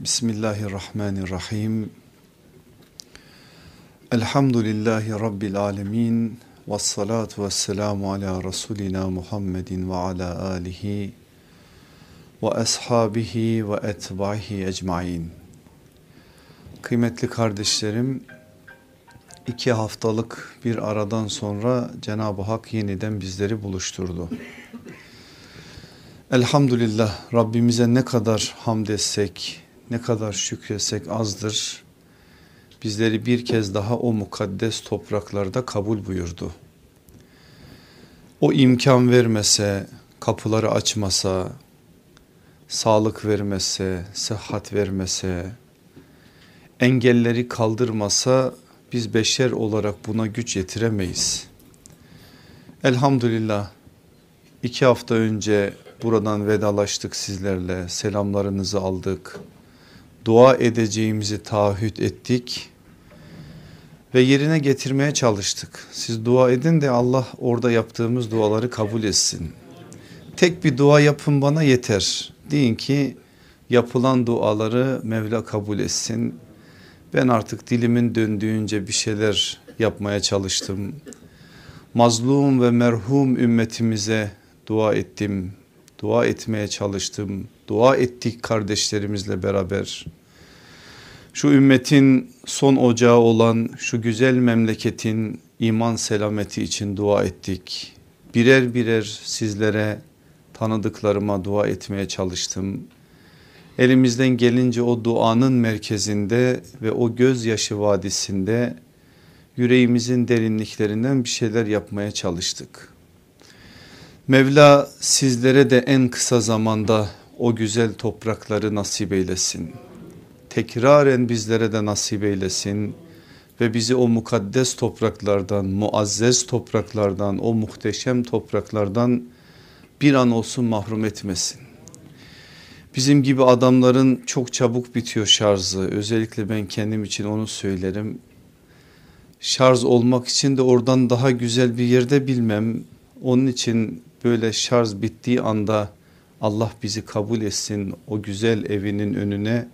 Bismillahirrahmanirrahim. Elhamdülillahi Rabbil alemin. Ve salatu ve selamu ala Resulina Muhammedin ve ala alihi ve ashabihi ve etbahi ecmain. Kıymetli kardeşlerim, iki haftalık bir aradan sonra Cenab-ı Hak yeniden bizleri buluşturdu. Elhamdülillah Rabbimize ne kadar hamd etsek, ne kadar şükretsek azdır. Bizleri bir kez daha o mukaddes topraklarda kabul buyurdu. O imkan vermese, kapıları açmasa, sağlık vermese, sıhhat vermese, engelleri kaldırmasa biz beşer olarak buna güç yetiremeyiz. Elhamdülillah iki hafta önce buradan vedalaştık sizlerle selamlarınızı aldık. Dua edeceğimizi taahhüt ettik ve yerine getirmeye çalıştık. Siz dua edin de Allah orada yaptığımız duaları kabul etsin. Tek bir dua yapın bana yeter. Deyin ki yapılan duaları Mevla kabul etsin. Ben artık dilimin döndüğünce bir şeyler yapmaya çalıştım. Mazlum ve merhum ümmetimize dua ettim. Dua etmeye çalıştım. Dua ettik kardeşlerimizle beraber. Şu ümmetin son ocağı olan şu güzel memleketin iman selameti için dua ettik. Birer birer sizlere tanıdıklarıma dua etmeye çalıştım. Elimizden gelince o duanın merkezinde ve o gözyaşı vadisinde yüreğimizin derinliklerinden bir şeyler yapmaya çalıştık. Mevla sizlere de en kısa zamanda o güzel toprakları nasip eylesin. Tekraren bizlere de nasip eylesin ve bizi o mukaddes topraklardan, muazzez topraklardan, o muhteşem topraklardan bir an olsun mahrum etmesin. Bizim gibi adamların çok çabuk bitiyor şarjı. Özellikle ben kendim için onu söylerim. Şarj olmak için de oradan daha güzel bir yerde bilmem. Onun için böyle şarj bittiği anda Allah bizi kabul etsin o güzel evinin önüne.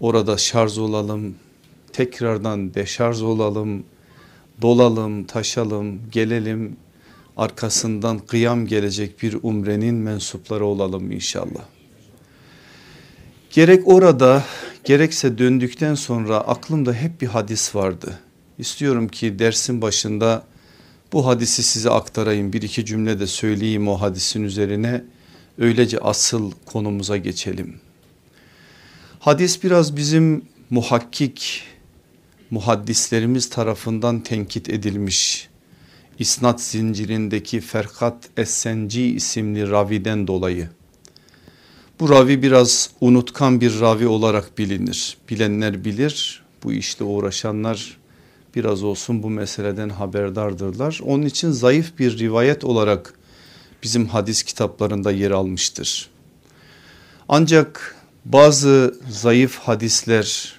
Orada şarj olalım, tekrardan deşarj olalım, dolalım, taşalım, gelelim. Arkasından kıyam gelecek bir umrenin mensupları olalım inşallah. Gerek orada gerekse döndükten sonra aklımda hep bir hadis vardı. İstiyorum ki dersin başında bu hadisi size aktarayım bir iki cümle de söyleyeyim o hadisin üzerine. Öylece asıl konumuza geçelim. Hadis biraz bizim muhakkik muhaddislerimiz tarafından tenkit edilmiş. İsnat zincirindeki Ferkat Essenci isimli raviden dolayı. Bu ravi biraz unutkan bir ravi olarak bilinir. Bilenler bilir bu işte uğraşanlar biraz olsun bu meseleden haberdardırlar. Onun için zayıf bir rivayet olarak bizim hadis kitaplarında yer almıştır. Ancak bazı zayıf hadisler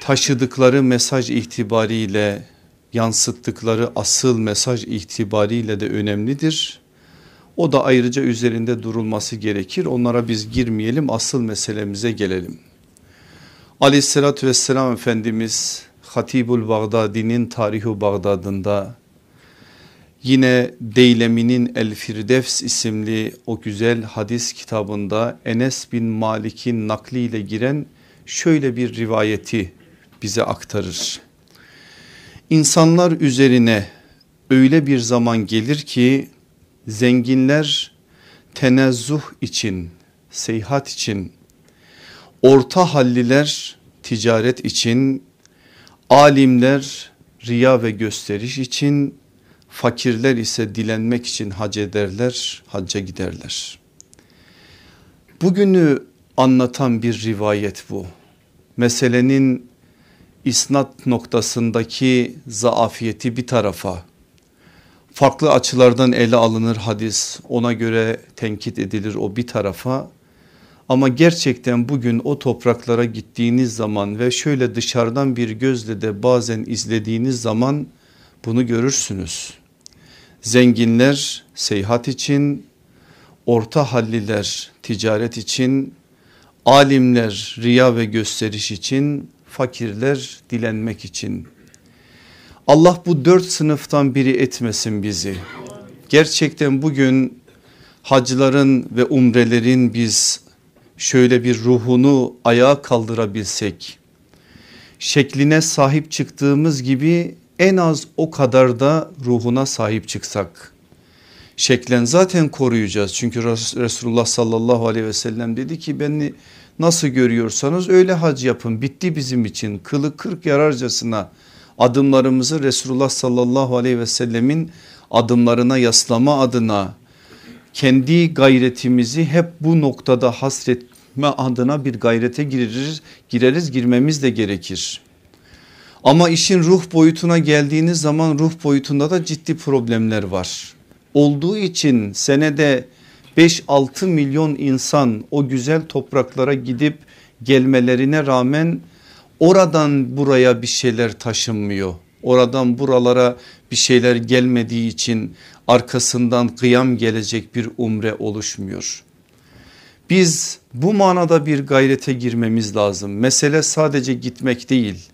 taşıdıkları mesaj itibariyle yansıttıkları asıl mesaj itibariyle de önemlidir. O da ayrıca üzerinde durulması gerekir. Onlara biz girmeyelim asıl meselemize gelelim. Aleyhissalatü vesselam Efendimiz Hatibul Bağdadi'nin Tarihu Bağdad'ında yine Deylemi'nin El Firdevs isimli o güzel hadis kitabında Enes bin Malik'in nakliyle giren şöyle bir rivayeti bize aktarır. İnsanlar üzerine öyle bir zaman gelir ki zenginler tenezzuh için, seyahat için, orta halliler ticaret için, alimler riya ve gösteriş için, fakirler ise dilenmek için hac ederler, hacca giderler. Bugünü anlatan bir rivayet bu. Meselenin isnat noktasındaki zaafiyeti bir tarafa farklı açılardan ele alınır hadis ona göre tenkit edilir o bir tarafa ama gerçekten bugün o topraklara gittiğiniz zaman ve şöyle dışarıdan bir gözle de bazen izlediğiniz zaman bunu görürsünüz. Zenginler seyahat için, orta halliler ticaret için, Alimler riya ve gösteriş için, fakirler dilenmek için. Allah bu dört sınıftan biri etmesin bizi. Gerçekten bugün hacıların ve umrelerin biz şöyle bir ruhunu ayağa kaldırabilsek, şekline sahip çıktığımız gibi en az o kadar da ruhuna sahip çıksak. Şeklen zaten koruyacağız çünkü Resulullah sallallahu aleyhi ve sellem dedi ki beni nasıl görüyorsanız öyle hac yapın bitti bizim için kılı kırk yararcasına adımlarımızı Resulullah sallallahu aleyhi ve sellemin adımlarına yaslama adına kendi gayretimizi hep bu noktada hasretme adına bir gayrete gireriz, gireriz girmemiz de gerekir. Ama işin ruh boyutuna geldiğiniz zaman ruh boyutunda da ciddi problemler var. Olduğu için senede 5-6 milyon insan o güzel topraklara gidip gelmelerine rağmen oradan buraya bir şeyler taşınmıyor. Oradan buralara bir şeyler gelmediği için arkasından kıyam gelecek bir umre oluşmuyor. Biz bu manada bir gayrete girmemiz lazım. Mesele sadece gitmek değil.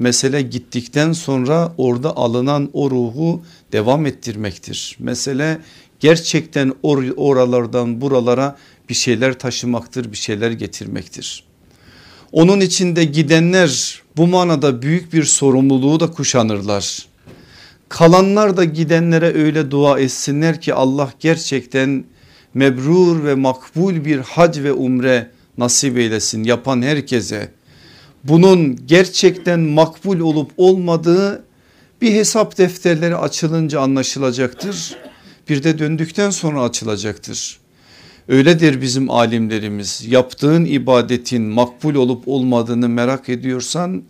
Mesele gittikten sonra orada alınan o ruhu devam ettirmektir. Mesele gerçekten or oralardan buralara bir şeyler taşımaktır, bir şeyler getirmektir. Onun içinde gidenler bu manada büyük bir sorumluluğu da kuşanırlar. Kalanlar da gidenlere öyle dua etsinler ki Allah gerçekten mebrur ve makbul bir hac ve umre nasip eylesin yapan herkese. Bunun gerçekten makbul olup olmadığı bir hesap defterleri açılınca anlaşılacaktır. Bir de döndükten sonra açılacaktır. Öyledir bizim alimlerimiz yaptığın ibadetin makbul olup olmadığını merak ediyorsan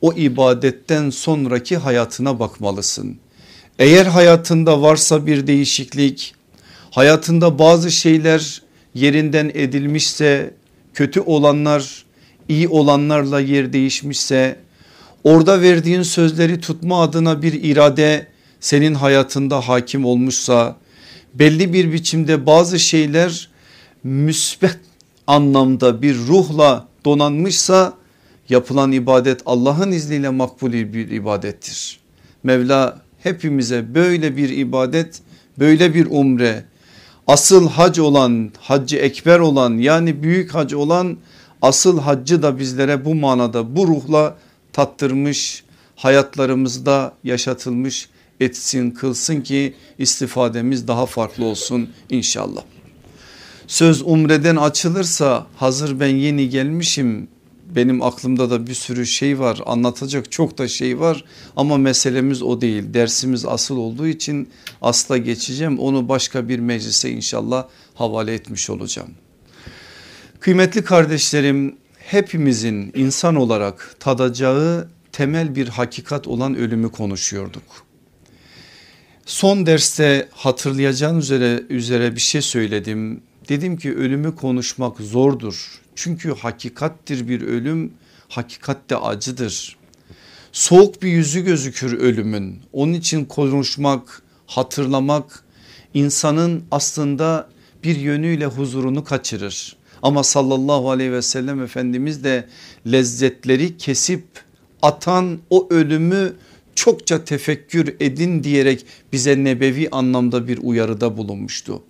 o ibadetten sonraki hayatına bakmalısın. Eğer hayatında varsa bir değişiklik hayatında bazı şeyler yerinden edilmişse kötü olanlar iyi olanlarla yer değişmişse orada verdiğin sözleri tutma adına bir irade senin hayatında hakim olmuşsa belli bir biçimde bazı şeyler müsbet anlamda bir ruhla donanmışsa yapılan ibadet Allah'ın izniyle makbul bir ibadettir. Mevla hepimize böyle bir ibadet böyle bir umre asıl hac olan haccı ekber olan yani büyük hac olan asıl haccı da bizlere bu manada bu ruhla tattırmış hayatlarımızda yaşatılmış etsin kılsın ki istifademiz daha farklı olsun inşallah. Söz umreden açılırsa hazır ben yeni gelmişim benim aklımda da bir sürü şey var anlatacak çok da şey var ama meselemiz o değil dersimiz asıl olduğu için asla geçeceğim onu başka bir meclise inşallah havale etmiş olacağım. Kıymetli kardeşlerim hepimizin insan olarak tadacağı temel bir hakikat olan ölümü konuşuyorduk. Son derste hatırlayacağın üzere, üzere bir şey söyledim. Dedim ki ölümü konuşmak zordur. Çünkü hakikattir bir ölüm, hakikat de acıdır. Soğuk bir yüzü gözükür ölümün. Onun için konuşmak, hatırlamak insanın aslında bir yönüyle huzurunu kaçırır. Ama sallallahu aleyhi ve sellem Efendimiz de lezzetleri kesip atan o ölümü çokça tefekkür edin diyerek bize nebevi anlamda bir uyarıda bulunmuştu.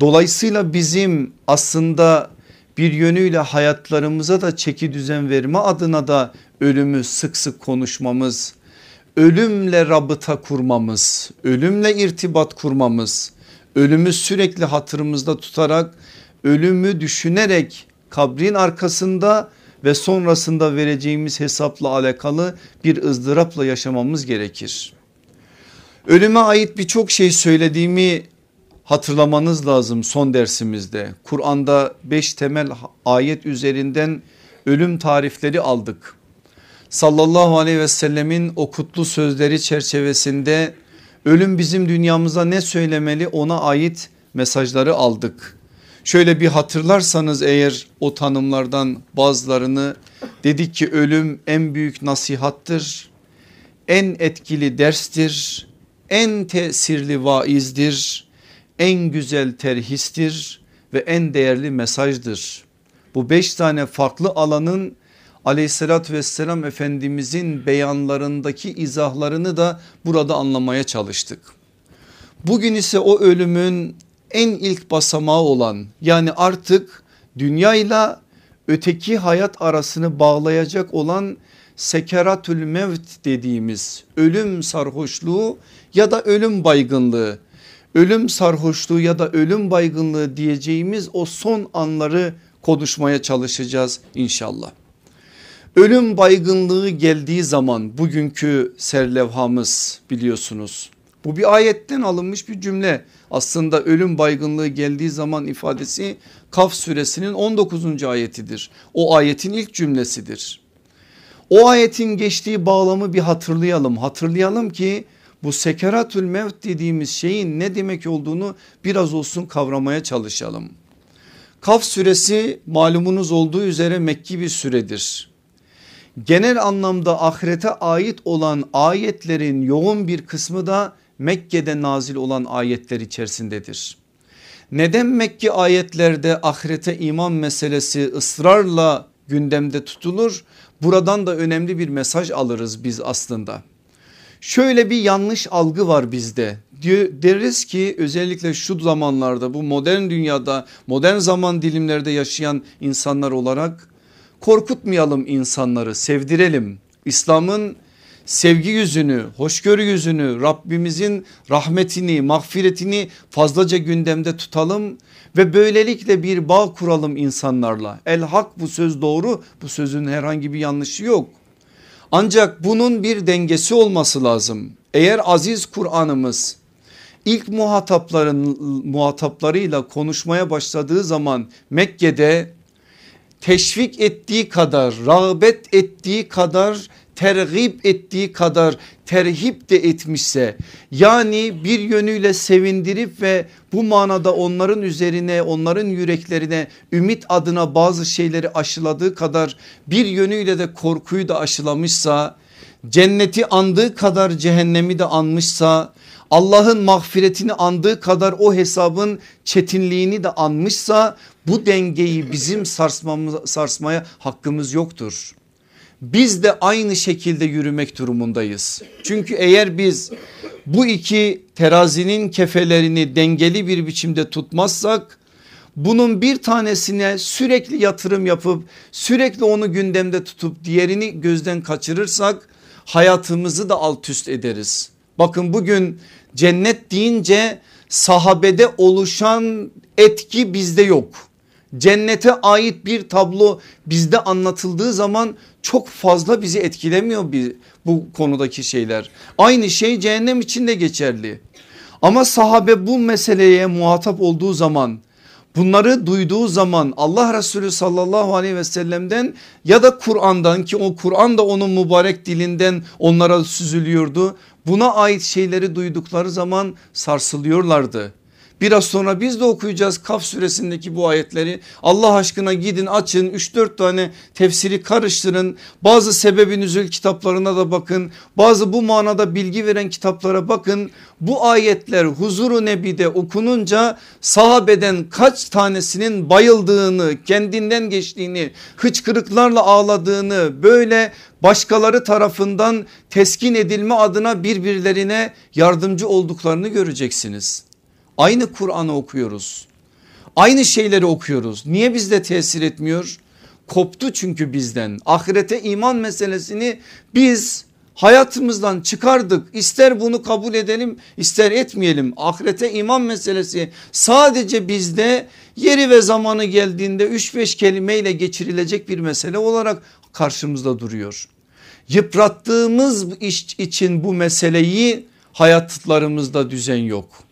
Dolayısıyla bizim aslında bir yönüyle hayatlarımıza da çeki düzen verme adına da ölümü sık sık konuşmamız, ölümle rabıta kurmamız, ölümle irtibat kurmamız, ölümü sürekli hatırımızda tutarak ölümü düşünerek kabrin arkasında ve sonrasında vereceğimiz hesapla alakalı bir ızdırapla yaşamamız gerekir. Ölüme ait birçok şey söylediğimi hatırlamanız lazım son dersimizde. Kur'an'da beş temel ayet üzerinden ölüm tarifleri aldık. Sallallahu aleyhi ve sellemin o kutlu sözleri çerçevesinde ölüm bizim dünyamıza ne söylemeli ona ait mesajları aldık. Şöyle bir hatırlarsanız eğer o tanımlardan bazılarını dedik ki ölüm en büyük nasihattır, en etkili derstir, en tesirli vaizdir, en güzel terhistir ve en değerli mesajdır. Bu beş tane farklı alanın aleyhissalatü vesselam efendimizin beyanlarındaki izahlarını da burada anlamaya çalıştık. Bugün ise o ölümün en ilk basamağı olan yani artık dünyayla öteki hayat arasını bağlayacak olan sekeratül mevt dediğimiz ölüm sarhoşluğu ya da ölüm baygınlığı ölüm sarhoşluğu ya da ölüm baygınlığı diyeceğimiz o son anları konuşmaya çalışacağız inşallah. Ölüm baygınlığı geldiği zaman bugünkü serlevhamız biliyorsunuz. Bu bir ayetten alınmış bir cümle. Aslında ölüm baygınlığı geldiği zaman ifadesi Kaf suresinin 19. ayetidir. O ayetin ilk cümlesidir. O ayetin geçtiği bağlamı bir hatırlayalım. Hatırlayalım ki bu sekeratül mevt dediğimiz şeyin ne demek olduğunu biraz olsun kavramaya çalışalım. Kaf suresi malumunuz olduğu üzere Mekki bir süredir. Genel anlamda ahirete ait olan ayetlerin yoğun bir kısmı da Mekke'de nazil olan ayetler içerisindedir. Neden Mekke ayetlerde ahirete iman meselesi ısrarla gündemde tutulur? Buradan da önemli bir mesaj alırız biz aslında. Şöyle bir yanlış algı var bizde. Deriz ki özellikle şu zamanlarda bu modern dünyada modern zaman dilimlerde yaşayan insanlar olarak korkutmayalım insanları sevdirelim. İslam'ın sevgi yüzünü, hoşgörü yüzünü, Rabbimizin rahmetini, mağfiretini fazlaca gündemde tutalım ve böylelikle bir bağ kuralım insanlarla. El hak bu söz doğru, bu sözün herhangi bir yanlışı yok. Ancak bunun bir dengesi olması lazım. Eğer aziz Kur'an'ımız ilk muhatapların muhataplarıyla konuşmaya başladığı zaman Mekke'de teşvik ettiği kadar, rağbet ettiği kadar tergip ettiği kadar terhip de etmişse yani bir yönüyle sevindirip ve bu manada onların üzerine onların yüreklerine ümit adına bazı şeyleri aşıladığı kadar bir yönüyle de korkuyu da aşılamışsa cenneti andığı kadar cehennemi de anmışsa Allah'ın mağfiretini andığı kadar o hesabın çetinliğini de anmışsa bu dengeyi bizim sarsmamız, sarsmaya hakkımız yoktur biz de aynı şekilde yürümek durumundayız. Çünkü eğer biz bu iki terazinin kefelerini dengeli bir biçimde tutmazsak bunun bir tanesine sürekli yatırım yapıp sürekli onu gündemde tutup diğerini gözden kaçırırsak hayatımızı da alt üst ederiz. Bakın bugün cennet deyince sahabede oluşan etki bizde yok. Cennete ait bir tablo bizde anlatıldığı zaman çok fazla bizi etkilemiyor bu konudaki şeyler. Aynı şey cehennem için de geçerli. Ama sahabe bu meseleye muhatap olduğu zaman bunları duyduğu zaman Allah Resulü sallallahu aleyhi ve sellem'den ya da Kur'an'dan ki o Kur'an da onun mübarek dilinden onlara süzülüyordu. Buna ait şeyleri duydukları zaman sarsılıyorlardı. Biraz sonra biz de okuyacağız Kaf suresindeki bu ayetleri. Allah aşkına gidin açın 3-4 tane tefsiri karıştırın. Bazı sebebi nüzül kitaplarına da bakın. Bazı bu manada bilgi veren kitaplara bakın. Bu ayetler huzuru nebide okununca sahabeden kaç tanesinin bayıldığını kendinden geçtiğini hıçkırıklarla ağladığını böyle başkaları tarafından teskin edilme adına birbirlerine yardımcı olduklarını göreceksiniz. Aynı Kur'an'ı okuyoruz. Aynı şeyleri okuyoruz. Niye bizde tesir etmiyor? Koptu çünkü bizden. Ahirete iman meselesini biz hayatımızdan çıkardık. İster bunu kabul edelim ister etmeyelim. Ahirete iman meselesi sadece bizde yeri ve zamanı geldiğinde 3-5 kelimeyle geçirilecek bir mesele olarak karşımızda duruyor. Yıprattığımız iş için bu meseleyi hayatlarımızda düzen yok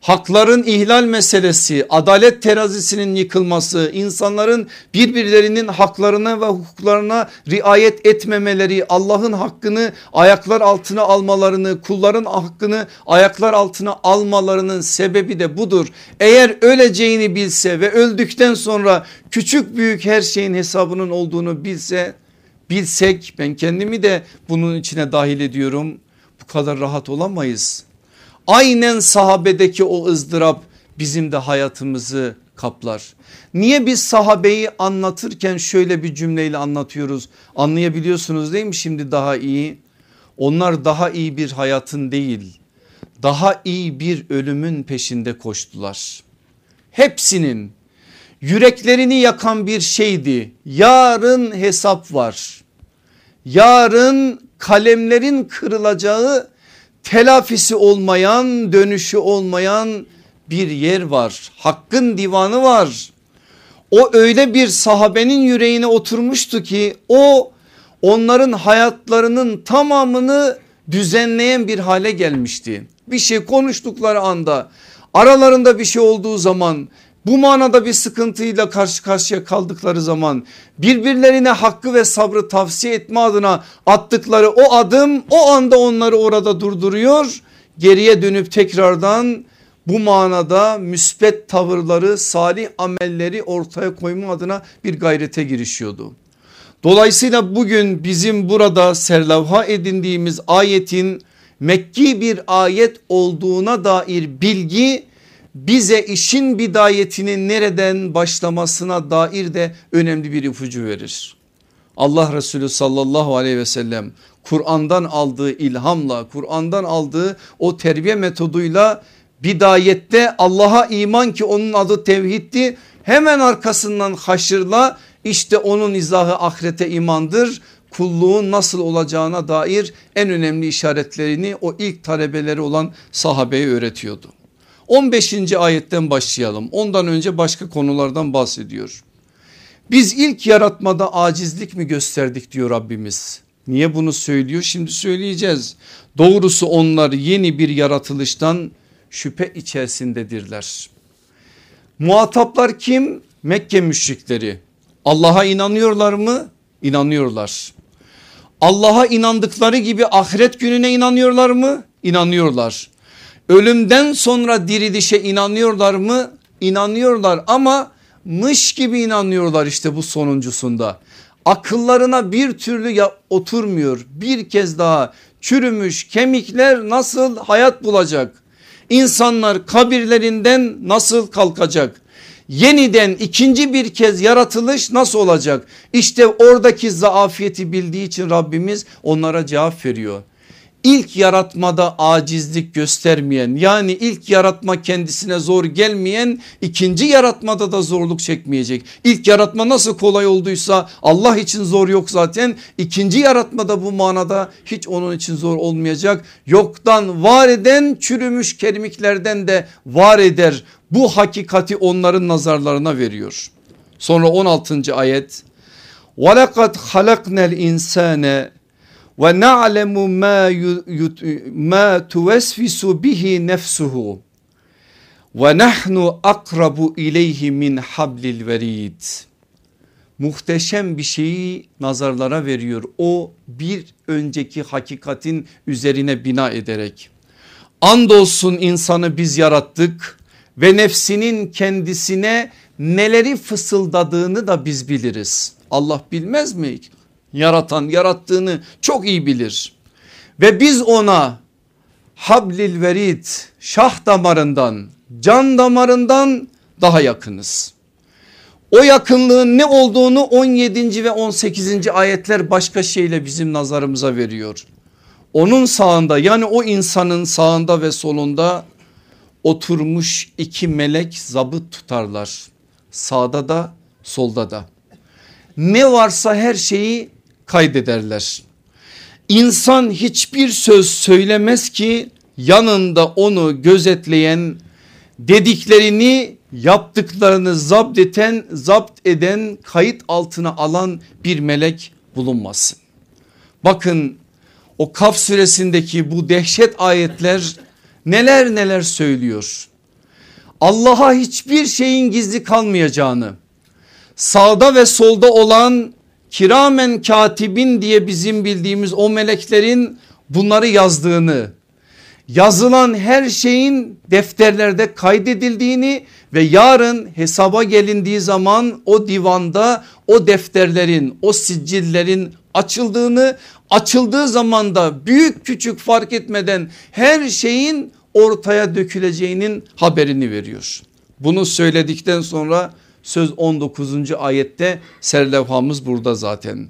hakların ihlal meselesi, adalet terazisinin yıkılması, insanların birbirlerinin haklarına ve hukuklarına riayet etmemeleri, Allah'ın hakkını ayaklar altına almalarını, kulların hakkını ayaklar altına almalarının sebebi de budur. Eğer öleceğini bilse ve öldükten sonra küçük büyük her şeyin hesabının olduğunu bilse, bilsek ben kendimi de bunun içine dahil ediyorum. Bu kadar rahat olamayız aynen sahabedeki o ızdırap bizim de hayatımızı kaplar. Niye biz sahabeyi anlatırken şöyle bir cümleyle anlatıyoruz anlayabiliyorsunuz değil mi şimdi daha iyi? Onlar daha iyi bir hayatın değil daha iyi bir ölümün peşinde koştular. Hepsinin yüreklerini yakan bir şeydi yarın hesap var. Yarın kalemlerin kırılacağı telafisi olmayan dönüşü olmayan bir yer var. Hakkın divanı var. O öyle bir sahabenin yüreğine oturmuştu ki o onların hayatlarının tamamını düzenleyen bir hale gelmişti. Bir şey konuştukları anda aralarında bir şey olduğu zaman bu manada bir sıkıntıyla karşı karşıya kaldıkları zaman birbirlerine hakkı ve sabrı tavsiye etme adına attıkları o adım o anda onları orada durduruyor. Geriye dönüp tekrardan bu manada müspet tavırları salih amelleri ortaya koyma adına bir gayrete girişiyordu. Dolayısıyla bugün bizim burada serlavha edindiğimiz ayetin Mekki bir ayet olduğuna dair bilgi bize işin bidayetinin nereden başlamasına dair de önemli bir ipucu verir. Allah Resulü sallallahu aleyhi ve sellem Kur'an'dan aldığı ilhamla Kur'an'dan aldığı o terbiye metoduyla bidayette Allah'a iman ki onun adı tevhiddi hemen arkasından haşırla işte onun izahı ahirete imandır kulluğun nasıl olacağına dair en önemli işaretlerini o ilk talebeleri olan sahabeye öğretiyordu. 15. ayetten başlayalım. Ondan önce başka konulardan bahsediyor. Biz ilk yaratmada acizlik mi gösterdik diyor Rabbimiz. Niye bunu söylüyor? Şimdi söyleyeceğiz. Doğrusu onlar yeni bir yaratılıştan şüphe içerisindedirler. Muhataplar kim? Mekke müşrikleri. Allah'a inanıyorlar mı? İnanıyorlar. Allah'a inandıkları gibi ahiret gününe inanıyorlar mı? İnanıyorlar. Ölümden sonra dirilişe inanıyorlar mı? İnanıyorlar ama mış gibi inanıyorlar işte bu sonuncusunda. Akıllarına bir türlü ya, oturmuyor. Bir kez daha çürümüş kemikler nasıl hayat bulacak? İnsanlar kabirlerinden nasıl kalkacak? yeniden ikinci bir kez yaratılış nasıl olacak? İşte oradaki zaafiyeti bildiği için Rabbimiz onlara cevap veriyor İlk yaratmada acizlik göstermeyen yani ilk yaratma kendisine zor gelmeyen ikinci yaratmada da zorluk çekmeyecek. İlk yaratma nasıl kolay olduysa Allah için zor yok zaten. İkinci yaratmada bu manada hiç onun için zor olmayacak. Yoktan var eden çürümüş kemiklerden de var eder. Bu hakikati onların nazarlarına veriyor. Sonra 16. ayet. وَلَقَدْ خَلَقْنَا الْاِنْسَانَ ve na'lemu ma ma tuvesvisu bihi nefsuhu ve nahnu akrabu ileyhi min hablil verid. Muhteşem bir şeyi nazarlara veriyor. O bir önceki hakikatin üzerine bina ederek. Andolsun insanı biz yarattık ve nefsinin kendisine neleri fısıldadığını da biz biliriz. Allah bilmez mi? Yaratan yarattığını çok iyi bilir. Ve biz ona hablil verid şah damarından can damarından daha yakınız. O yakınlığın ne olduğunu 17. ve 18. ayetler başka şeyle bizim nazarımıza veriyor. Onun sağında yani o insanın sağında ve solunda oturmuş iki melek zabıt tutarlar. Sağda da solda da. Ne varsa her şeyi kaydederler. İnsan hiçbir söz söylemez ki yanında onu gözetleyen dediklerini yaptıklarını zapt eden, zapt eden kayıt altına alan bir melek bulunmasın. Bakın o Kaf suresindeki bu dehşet ayetler neler neler söylüyor. Allah'a hiçbir şeyin gizli kalmayacağını sağda ve solda olan kiramen katibin diye bizim bildiğimiz o meleklerin bunları yazdığını yazılan her şeyin defterlerde kaydedildiğini ve yarın hesaba gelindiği zaman o divanda o defterlerin o sicillerin açıldığını açıldığı zaman da büyük küçük fark etmeden her şeyin ortaya döküleceğinin haberini veriyor. Bunu söyledikten sonra söz 19. ayette serlevhamız burada zaten.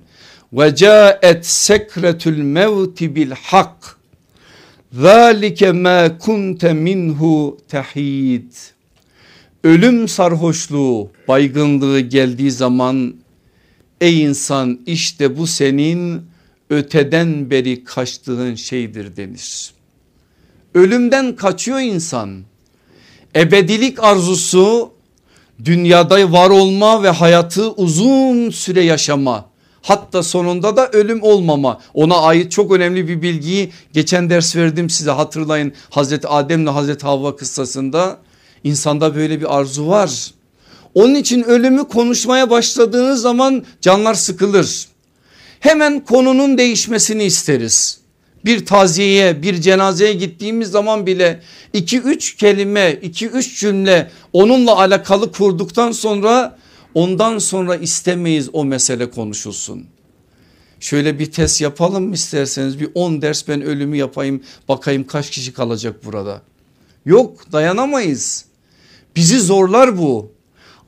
Ve caet sekretül mevti bil hak. Zalike ma kunte minhu tahid. Ölüm sarhoşluğu, baygınlığı geldiği zaman ey insan işte bu senin öteden beri kaçtığın şeydir denir. Ölümden kaçıyor insan. Ebedilik arzusu dünyada var olma ve hayatı uzun süre yaşama hatta sonunda da ölüm olmama ona ait çok önemli bir bilgiyi geçen ders verdim size hatırlayın Hazreti Adem ile Hazreti Havva kıssasında insanda böyle bir arzu var. Onun için ölümü konuşmaya başladığınız zaman canlar sıkılır. Hemen konunun değişmesini isteriz. Bir taziyeye bir cenazeye gittiğimiz zaman bile 2-3 kelime 2-3 cümle onunla alakalı kurduktan sonra ondan sonra istemeyiz o mesele konuşulsun. Şöyle bir test yapalım isterseniz bir 10 ders ben ölümü yapayım bakayım kaç kişi kalacak burada. Yok dayanamayız. Bizi zorlar bu.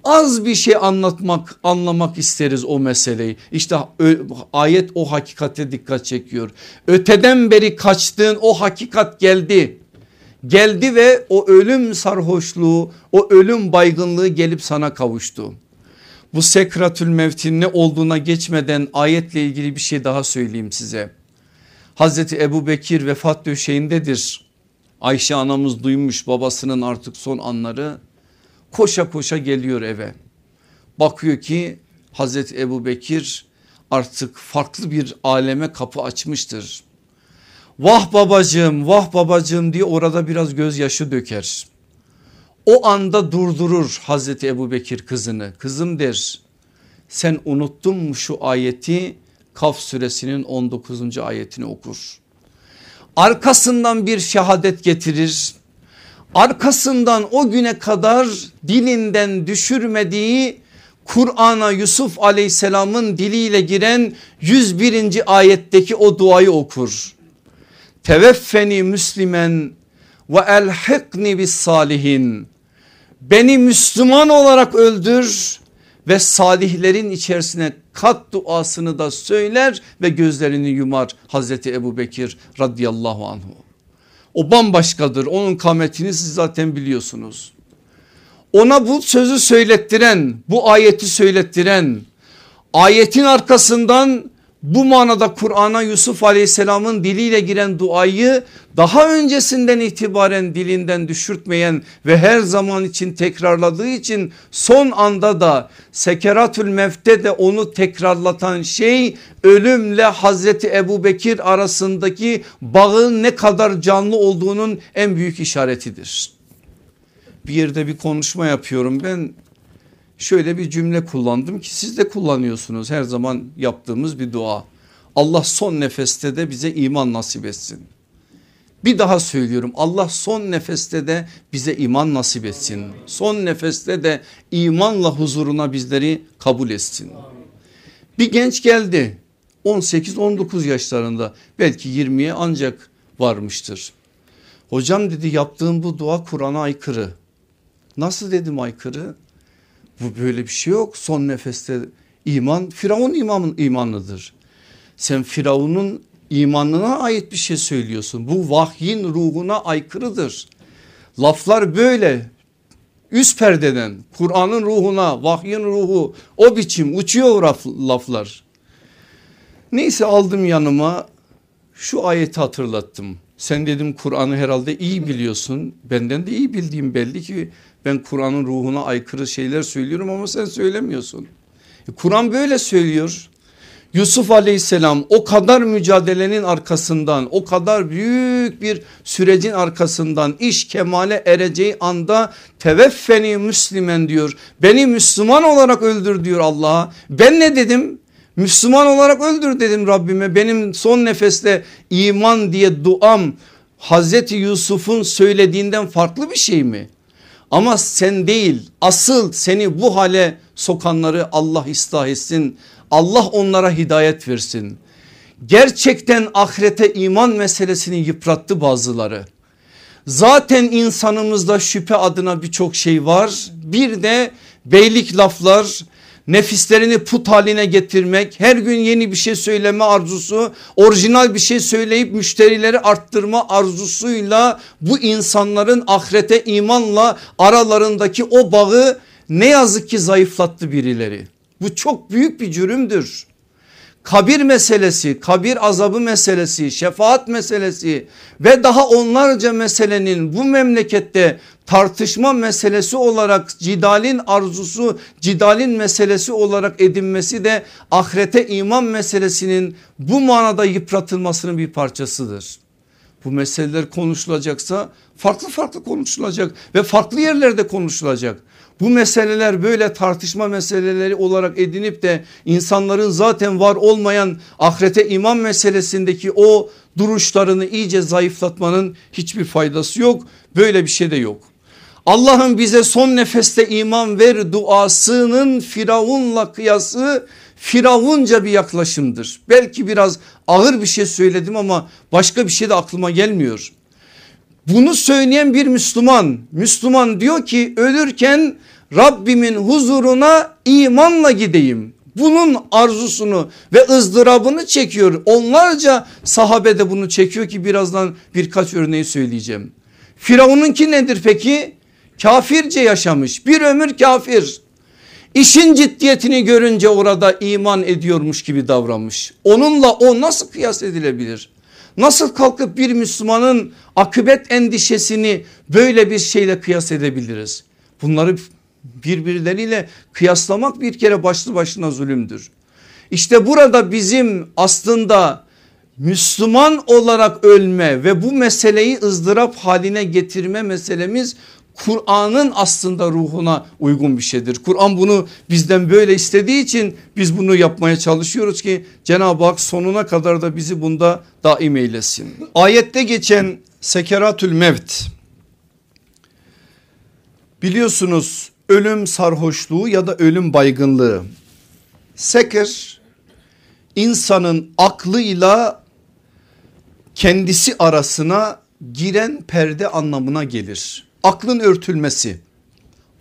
Az bir şey anlatmak anlamak isteriz o meseleyi. İşte ayet o hakikate dikkat çekiyor. Öteden beri kaçtığın o hakikat geldi. Geldi ve o ölüm sarhoşluğu o ölüm baygınlığı gelip sana kavuştu. Bu sekratül mevtin ne olduğuna geçmeden ayetle ilgili bir şey daha söyleyeyim size. Hazreti Ebu Bekir vefat döşeğindedir. Ayşe anamız duymuş babasının artık son anları koşa koşa geliyor eve. Bakıyor ki Hazreti Ebu Bekir artık farklı bir aleme kapı açmıştır. Vah babacığım vah babacığım diye orada biraz gözyaşı döker. O anda durdurur Hazreti Ebu Bekir kızını kızım der sen unuttun mu şu ayeti Kaf suresinin 19. ayetini okur. Arkasından bir şehadet getirir arkasından o güne kadar dilinden düşürmediği Kur'an'a Yusuf aleyhisselamın diliyle giren 101. ayetteki o duayı okur. Teveffeni müslimen ve elhikni bis salihin. Beni Müslüman olarak öldür ve salihlerin içerisine kat duasını da söyler ve gözlerini yumar Hazreti Ebu Bekir radıyallahu anhu. O bambaşkadır onun kametini siz zaten biliyorsunuz. Ona bu sözü söylettiren bu ayeti söylettiren ayetin arkasından bu manada Kur'an'a Yusuf aleyhisselamın diliyle giren duayı daha öncesinden itibaren dilinden düşürtmeyen ve her zaman için tekrarladığı için son anda da sekeratül mevte de onu tekrarlatan şey ölümle Hazreti Ebu Bekir arasındaki bağın ne kadar canlı olduğunun en büyük işaretidir. Bir yerde bir konuşma yapıyorum ben şöyle bir cümle kullandım ki siz de kullanıyorsunuz her zaman yaptığımız bir dua. Allah son nefeste de bize iman nasip etsin. Bir daha söylüyorum Allah son nefeste de bize iman nasip etsin. Son nefeste de imanla huzuruna bizleri kabul etsin. Bir genç geldi 18-19 yaşlarında belki 20'ye ancak varmıştır. Hocam dedi yaptığım bu dua Kur'an'a aykırı. Nasıl dedim aykırı? Bu böyle bir şey yok. Son nefeste iman Firavun imanın imanıdır. Sen Firavun'un imanına ait bir şey söylüyorsun. Bu vahyin ruhuna aykırıdır. Laflar böyle üst perdeden Kur'an'ın ruhuna vahyin ruhu o biçim uçuyor laflar. Neyse aldım yanıma şu ayeti hatırlattım. Sen dedim Kur'an'ı herhalde iyi biliyorsun. Benden de iyi bildiğim belli ki ben Kur'an'ın ruhuna aykırı şeyler söylüyorum ama sen söylemiyorsun. E, Kur'an böyle söylüyor. Yusuf aleyhisselam o kadar mücadelenin arkasından o kadar büyük bir sürecin arkasından iş kemale ereceği anda teveffeni müslimen diyor. Beni Müslüman olarak öldür diyor Allah'a. Ben ne dedim? Müslüman olarak öldür dedim Rabbime. Benim son nefeste iman diye duam Hazreti Yusuf'un söylediğinden farklı bir şey mi? Ama sen değil asıl seni bu hale sokanları Allah ıslah etsin. Allah onlara hidayet versin. Gerçekten ahirete iman meselesini yıprattı bazıları. Zaten insanımızda şüphe adına birçok şey var. Bir de beylik laflar, nefislerini put haline getirmek, her gün yeni bir şey söyleme arzusu, orijinal bir şey söyleyip müşterileri arttırma arzusuyla bu insanların ahirete imanla aralarındaki o bağı ne yazık ki zayıflattı birileri. Bu çok büyük bir cürümdür kabir meselesi, kabir azabı meselesi, şefaat meselesi ve daha onlarca meselenin bu memlekette tartışma meselesi olarak cidalin arzusu, cidalin meselesi olarak edinmesi de ahirete iman meselesinin bu manada yıpratılmasının bir parçasıdır. Bu meseleler konuşulacaksa farklı farklı konuşulacak ve farklı yerlerde konuşulacak. Bu meseleler böyle tartışma meseleleri olarak edinip de insanların zaten var olmayan ahirete iman meselesindeki o duruşlarını iyice zayıflatmanın hiçbir faydası yok. Böyle bir şey de yok. Allah'ın bize son nefeste iman ver duasının Firavun'la kıyası Firavunca bir yaklaşımdır. Belki biraz ağır bir şey söyledim ama başka bir şey de aklıma gelmiyor. Bunu söyleyen bir Müslüman, Müslüman diyor ki ölürken Rabbimin huzuruna imanla gideyim. Bunun arzusunu ve ızdırabını çekiyor. Onlarca sahabe de bunu çekiyor ki birazdan birkaç örneği söyleyeceğim. Firavun'unki nedir peki? Kafirce yaşamış bir ömür kafir. İşin ciddiyetini görünce orada iman ediyormuş gibi davranmış. Onunla o nasıl kıyas edilebilir? Nasıl kalkıp bir Müslümanın akıbet endişesini böyle bir şeyle kıyas edebiliriz? Bunları birbirleriyle kıyaslamak bir kere başlı başına zulümdür. İşte burada bizim aslında Müslüman olarak ölme ve bu meseleyi ızdırap haline getirme meselemiz Kur'an'ın aslında ruhuna uygun bir şeydir. Kur'an bunu bizden böyle istediği için biz bunu yapmaya çalışıyoruz ki Cenab-ı Hak sonuna kadar da bizi bunda daim eylesin. Ayette geçen sekeratül mevt biliyorsunuz ölüm sarhoşluğu ya da ölüm baygınlığı. Seker insanın aklıyla kendisi arasına giren perde anlamına gelir. Aklın örtülmesi.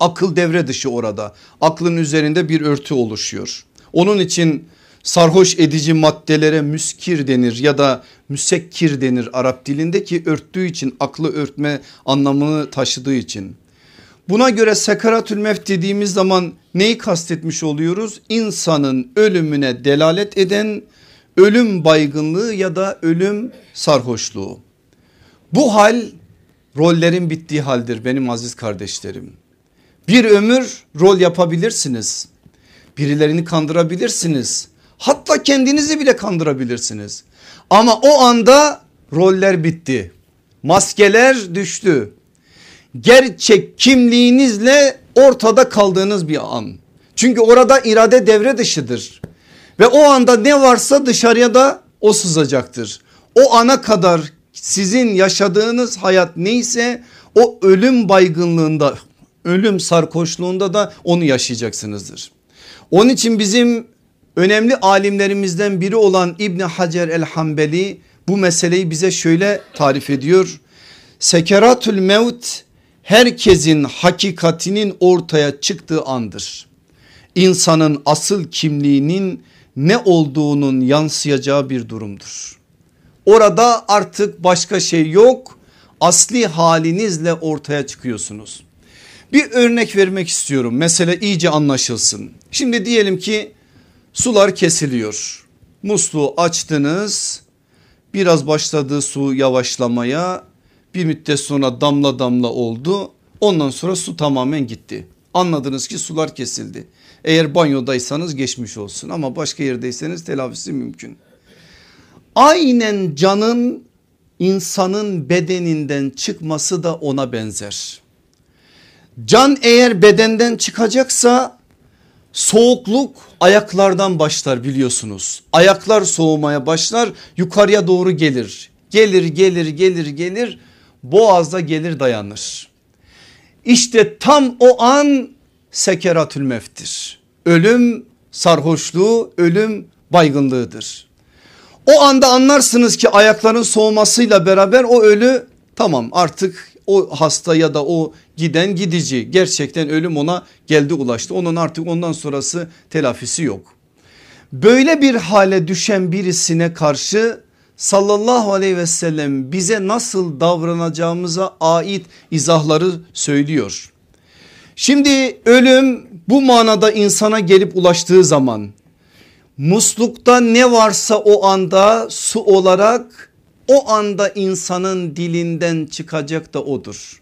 Akıl devre dışı orada. Aklın üzerinde bir örtü oluşuyor. Onun için sarhoş edici maddelere müskir denir ya da müsekkir denir Arap dilinde ki örttüğü için aklı örtme anlamını taşıdığı için. Buna göre sekaratül mevt dediğimiz zaman neyi kastetmiş oluyoruz? İnsanın ölümüne delalet eden ölüm baygınlığı ya da ölüm sarhoşluğu. Bu hal rollerin bittiği haldir benim aziz kardeşlerim. Bir ömür rol yapabilirsiniz. Birilerini kandırabilirsiniz. Hatta kendinizi bile kandırabilirsiniz. Ama o anda roller bitti. Maskeler düştü gerçek kimliğinizle ortada kaldığınız bir an. Çünkü orada irade devre dışıdır. Ve o anda ne varsa dışarıya da o sızacaktır. O ana kadar sizin yaşadığınız hayat neyse o ölüm baygınlığında ölüm sarkoşluğunda da onu yaşayacaksınızdır. Onun için bizim önemli alimlerimizden biri olan İbni Hacer el Hanbeli bu meseleyi bize şöyle tarif ediyor. Sekeratül mevt herkesin hakikatinin ortaya çıktığı andır. İnsanın asıl kimliğinin ne olduğunun yansıyacağı bir durumdur. Orada artık başka şey yok asli halinizle ortaya çıkıyorsunuz. Bir örnek vermek istiyorum mesele iyice anlaşılsın. Şimdi diyelim ki sular kesiliyor. Musluğu açtınız biraz başladı su yavaşlamaya bir müddet sonra damla damla oldu. Ondan sonra su tamamen gitti. Anladınız ki sular kesildi. Eğer banyodaysanız geçmiş olsun ama başka yerdeyseniz telafisi mümkün. Aynen canın insanın bedeninden çıkması da ona benzer. Can eğer bedenden çıkacaksa soğukluk ayaklardan başlar biliyorsunuz. Ayaklar soğumaya başlar yukarıya doğru gelir. Gelir gelir gelir gelir boğazda gelir dayanır. İşte tam o an sekeratül meftir. Ölüm sarhoşluğu, ölüm baygınlığıdır. O anda anlarsınız ki ayakların soğumasıyla beraber o ölü tamam artık o hasta ya da o giden gidici gerçekten ölüm ona geldi ulaştı. Onun artık ondan sonrası telafisi yok. Böyle bir hale düşen birisine karşı sallallahu aleyhi ve sellem bize nasıl davranacağımıza ait izahları söylüyor. Şimdi ölüm bu manada insana gelip ulaştığı zaman muslukta ne varsa o anda su olarak o anda insanın dilinden çıkacak da odur.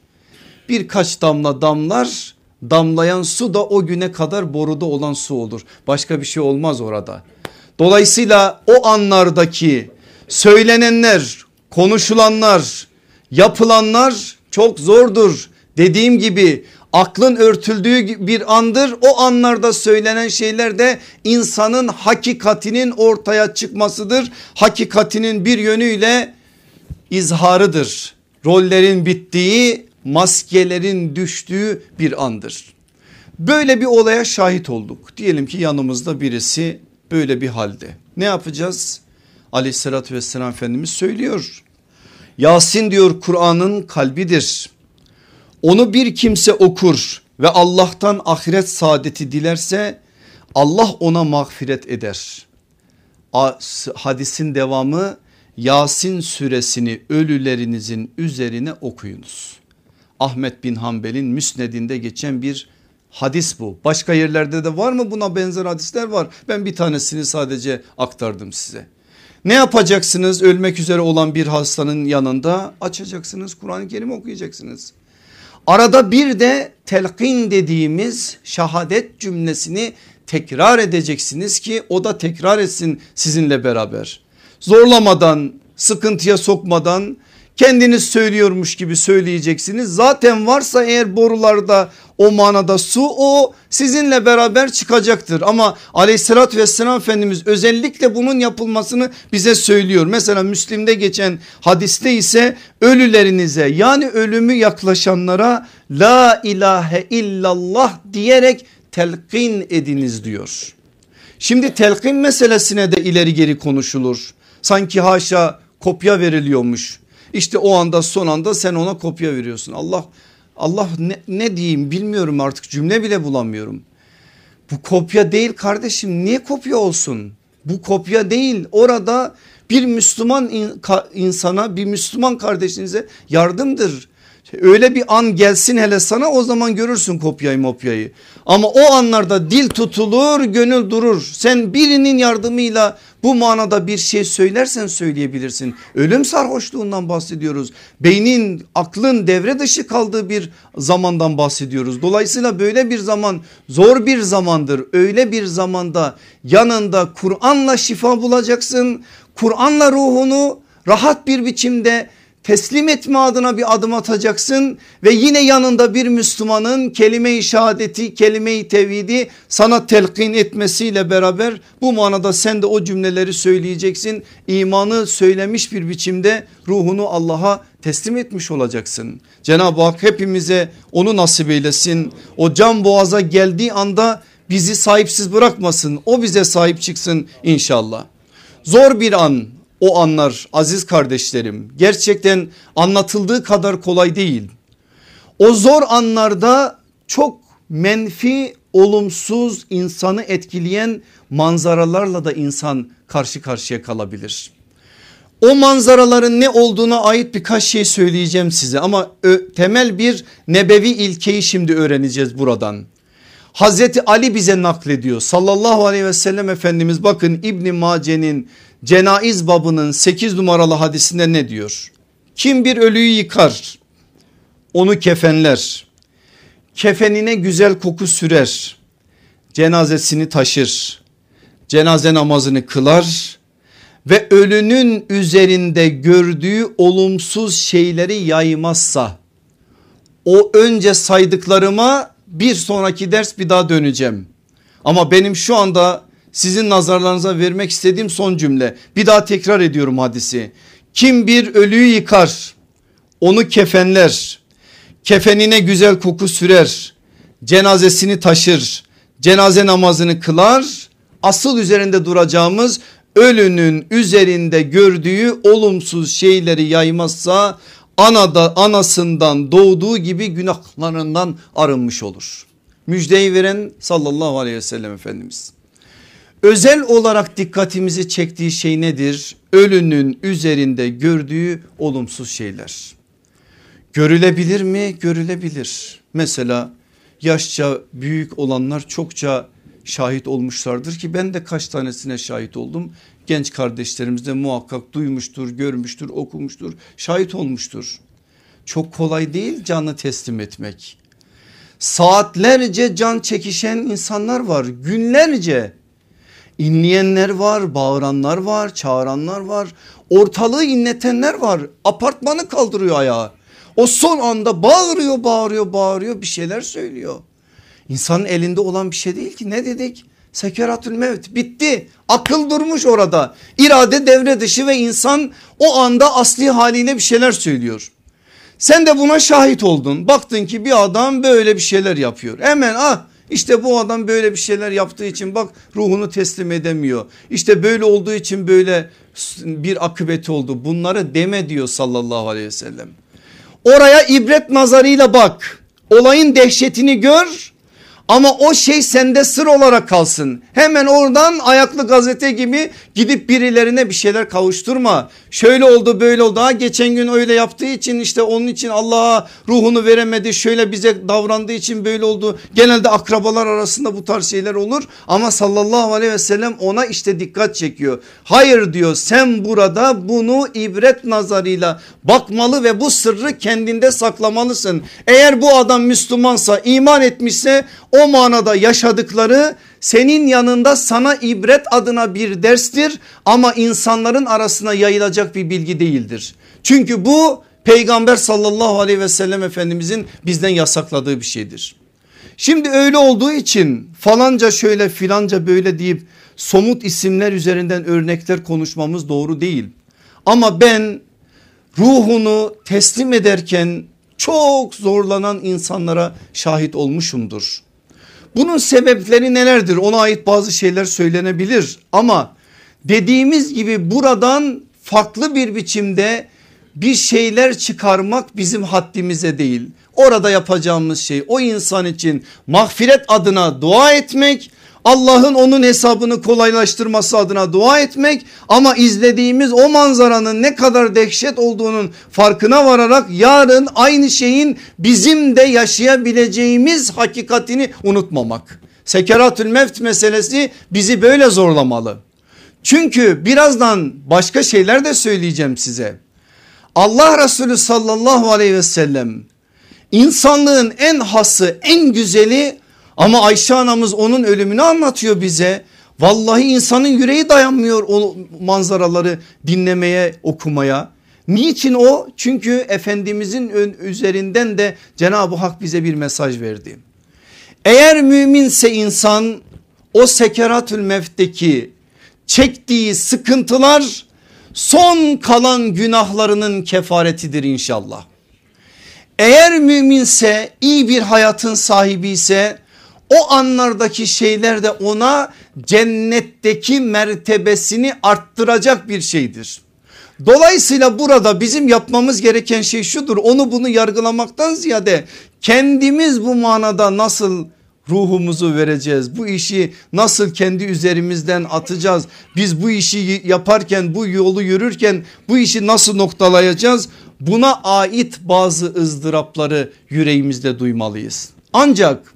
Birkaç damla damlar damlayan su da o güne kadar boruda olan su olur. Başka bir şey olmaz orada. Dolayısıyla o anlardaki söylenenler, konuşulanlar, yapılanlar çok zordur. Dediğim gibi aklın örtüldüğü bir andır. O anlarda söylenen şeyler de insanın hakikatinin ortaya çıkmasıdır. Hakikatinin bir yönüyle izharıdır. Rollerin bittiği, maskelerin düştüğü bir andır. Böyle bir olaya şahit olduk. Diyelim ki yanımızda birisi böyle bir halde. Ne yapacağız? Aleyhissalatü vesselam Efendimiz söylüyor. Yasin diyor Kur'an'ın kalbidir. Onu bir kimse okur ve Allah'tan ahiret saadeti dilerse Allah ona mağfiret eder. Hadisin devamı Yasin suresini ölülerinizin üzerine okuyunuz. Ahmet bin Hanbel'in müsnedinde geçen bir hadis bu. Başka yerlerde de var mı buna benzer hadisler var. Ben bir tanesini sadece aktardım size. Ne yapacaksınız ölmek üzere olan bir hastanın yanında açacaksınız Kur'an-ı Kerim okuyacaksınız. Arada bir de telkin dediğimiz şahadet cümlesini tekrar edeceksiniz ki o da tekrar etsin sizinle beraber. Zorlamadan sıkıntıya sokmadan kendiniz söylüyormuş gibi söyleyeceksiniz. Zaten varsa eğer borularda o manada su o sizinle beraber çıkacaktır. Ama aleyhissalatü vesselam Efendimiz özellikle bunun yapılmasını bize söylüyor. Mesela Müslim'de geçen hadiste ise ölülerinize yani ölümü yaklaşanlara la ilahe illallah diyerek telkin ediniz diyor. Şimdi telkin meselesine de ileri geri konuşulur. Sanki haşa kopya veriliyormuş. İşte o anda son anda sen ona kopya veriyorsun. Allah Allah ne, ne diyeyim bilmiyorum artık cümle bile bulamıyorum. Bu kopya değil kardeşim niye kopya olsun? Bu kopya değil orada bir Müslüman insana bir Müslüman kardeşinize yardımdır. Öyle bir an gelsin hele sana o zaman görürsün kopyayı mopyayı. Ama o anlarda dil tutulur gönül durur. Sen birinin yardımıyla bu manada bir şey söylersen söyleyebilirsin. Ölüm sarhoşluğundan bahsediyoruz. Beynin aklın devre dışı kaldığı bir zamandan bahsediyoruz. Dolayısıyla böyle bir zaman zor bir zamandır. Öyle bir zamanda yanında Kur'an'la şifa bulacaksın. Kur'an'la ruhunu rahat bir biçimde teslim etme adına bir adım atacaksın ve yine yanında bir Müslümanın kelime-i şehadeti kelime-i tevhidi sana telkin etmesiyle beraber bu manada sen de o cümleleri söyleyeceksin. İmanı söylemiş bir biçimde ruhunu Allah'a teslim etmiş olacaksın. Cenab-ı Hak hepimize onu nasip eylesin. O can boğaza geldiği anda bizi sahipsiz bırakmasın. O bize sahip çıksın inşallah. Zor bir an o anlar aziz kardeşlerim gerçekten anlatıldığı kadar kolay değil. O zor anlarda çok menfi olumsuz insanı etkileyen manzaralarla da insan karşı karşıya kalabilir. O manzaraların ne olduğuna ait birkaç şey söyleyeceğim size ama temel bir nebevi ilkeyi şimdi öğreneceğiz buradan. Hazreti Ali bize naklediyor sallallahu aleyhi ve sellem Efendimiz bakın İbni Mace'nin Cenaiz babının 8 numaralı hadisinde ne diyor? Kim bir ölüyü yıkar onu kefenler kefenine güzel koku sürer cenazesini taşır cenaze namazını kılar ve ölünün üzerinde gördüğü olumsuz şeyleri yaymazsa o önce saydıklarıma bir sonraki ders bir daha döneceğim. Ama benim şu anda sizin nazarlarınıza vermek istediğim son cümle. Bir daha tekrar ediyorum hadisi. Kim bir ölüyü yıkar onu kefenler kefenine güzel koku sürer cenazesini taşır cenaze namazını kılar asıl üzerinde duracağımız ölünün üzerinde gördüğü olumsuz şeyleri yaymazsa anada anasından doğduğu gibi günahlarından arınmış olur. Müjdeyi veren sallallahu aleyhi ve sellem Efendimiz. Özel olarak dikkatimizi çektiği şey nedir? Ölünün üzerinde gördüğü olumsuz şeyler. Görülebilir mi? Görülebilir. Mesela yaşça büyük olanlar çokça şahit olmuşlardır ki ben de kaç tanesine şahit oldum. Genç kardeşlerimiz de muhakkak duymuştur, görmüştür, okumuştur, şahit olmuştur. Çok kolay değil canı teslim etmek. Saatlerce can çekişen insanlar var günlerce. İnleyenler var, bağıranlar var, çağıranlar var. Ortalığı inletenler var. Apartmanı kaldırıyor ayağa. O son anda bağırıyor, bağırıyor, bağırıyor bir şeyler söylüyor. İnsanın elinde olan bir şey değil ki ne dedik? Sekeratül mevt bitti. Akıl durmuş orada. İrade devre dışı ve insan o anda asli haliyle bir şeyler söylüyor. Sen de buna şahit oldun. Baktın ki bir adam böyle bir şeyler yapıyor. Hemen ah işte bu adam böyle bir şeyler yaptığı için bak ruhunu teslim edemiyor. İşte böyle olduğu için böyle bir akıbeti oldu. Bunları deme diyor sallallahu aleyhi ve sellem. Oraya ibret nazarıyla bak. Olayın dehşetini gör ama o şey sende sır olarak kalsın. Hemen oradan ayaklı gazete gibi gidip birilerine bir şeyler kavuşturma. Şöyle oldu böyle oldu. Ha, geçen gün öyle yaptığı için işte onun için Allah'a ruhunu veremedi. Şöyle bize davrandığı için böyle oldu. Genelde akrabalar arasında bu tarz şeyler olur. Ama sallallahu aleyhi ve sellem ona işte dikkat çekiyor. Hayır diyor sen burada bunu ibret nazarıyla bakmalı ve bu sırrı kendinde saklamalısın. Eğer bu adam Müslümansa iman etmişse o manada yaşadıkları senin yanında sana ibret adına bir derstir ama insanların arasına yayılacak bir bilgi değildir. Çünkü bu peygamber sallallahu aleyhi ve sellem efendimizin bizden yasakladığı bir şeydir. Şimdi öyle olduğu için falanca şöyle filanca böyle deyip somut isimler üzerinden örnekler konuşmamız doğru değil. Ama ben ruhunu teslim ederken çok zorlanan insanlara şahit olmuşumdur. Bunun sebepleri nelerdir ona ait bazı şeyler söylenebilir ama dediğimiz gibi buradan farklı bir biçimde bir şeyler çıkarmak bizim haddimize değil. Orada yapacağımız şey o insan için mağfiret adına dua etmek Allah'ın onun hesabını kolaylaştırması adına dua etmek ama izlediğimiz o manzaranın ne kadar dehşet olduğunun farkına vararak yarın aynı şeyin bizim de yaşayabileceğimiz hakikatini unutmamak. Sekeratül mevt meselesi bizi böyle zorlamalı. Çünkü birazdan başka şeyler de söyleyeceğim size. Allah Resulü sallallahu aleyhi ve sellem insanlığın en hası en güzeli ama Ayşe anamız onun ölümünü anlatıyor bize. Vallahi insanın yüreği dayanmıyor o manzaraları dinlemeye okumaya. Niçin o? Çünkü Efendimizin üzerinden de Cenab-ı Hak bize bir mesaj verdi. Eğer müminse insan o sekeratül mevtteki çektiği sıkıntılar son kalan günahlarının kefaretidir inşallah. Eğer müminse iyi bir hayatın sahibi ise o anlardaki şeyler de ona cennetteki mertebesini arttıracak bir şeydir. Dolayısıyla burada bizim yapmamız gereken şey şudur onu bunu yargılamaktan ziyade kendimiz bu manada nasıl ruhumuzu vereceğiz? Bu işi nasıl kendi üzerimizden atacağız? Biz bu işi yaparken bu yolu yürürken bu işi nasıl noktalayacağız? Buna ait bazı ızdırapları yüreğimizde duymalıyız. Ancak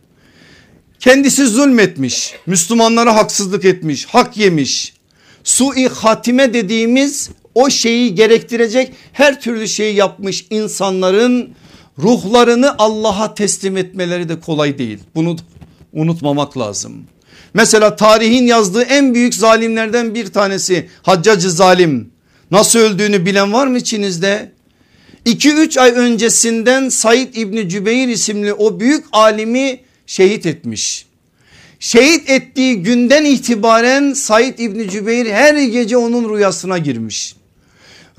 Kendisi zulmetmiş, Müslümanlara haksızlık etmiş, hak yemiş. Sui hatime dediğimiz o şeyi gerektirecek her türlü şeyi yapmış insanların ruhlarını Allah'a teslim etmeleri de kolay değil. Bunu unutmamak lazım. Mesela tarihin yazdığı en büyük zalimlerden bir tanesi Haccacı zalim. Nasıl öldüğünü bilen var mı içinizde? 2-3 ay öncesinden Said İbni Cübeyr isimli o büyük alimi şehit etmiş. Şehit ettiği günden itibaren Said İbni Cübeyr her gece onun rüyasına girmiş.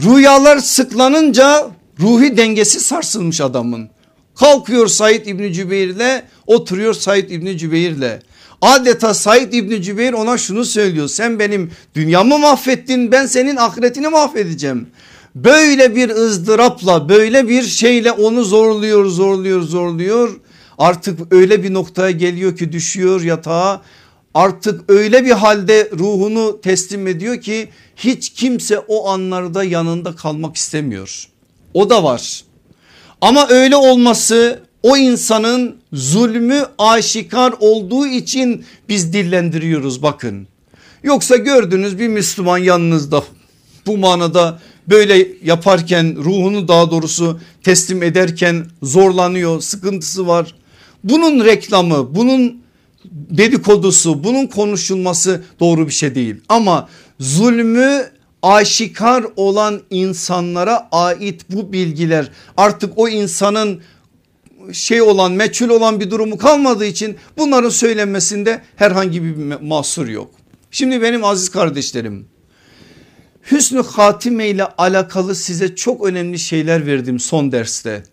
Rüyalar sıklanınca ruhi dengesi sarsılmış adamın. Kalkıyor Said İbni Cübeyr'le oturuyor Said İbni Cübeyr'le. Adeta Said İbni Cübeyr ona şunu söylüyor sen benim dünyamı mahvettin ben senin ahiretini mahvedeceğim. Böyle bir ızdırapla böyle bir şeyle onu zorluyor zorluyor zorluyor. Artık öyle bir noktaya geliyor ki düşüyor yatağa artık öyle bir halde ruhunu teslim ediyor ki hiç kimse o anlarda yanında kalmak istemiyor. O da var. Ama öyle olması o insanın zulmü aşikar olduğu için biz dillendiriyoruz bakın. Yoksa gördünüz bir Müslüman yanınızda bu manada böyle yaparken ruhunu daha doğrusu teslim ederken zorlanıyor sıkıntısı var. Bunun reklamı bunun dedikodusu bunun konuşulması doğru bir şey değil ama zulmü aşikar olan insanlara ait bu bilgiler artık o insanın şey olan meçhul olan bir durumu kalmadığı için bunların söylenmesinde herhangi bir mahsur yok. Şimdi benim aziz kardeşlerim hüsnü hatime ile alakalı size çok önemli şeyler verdim son derste.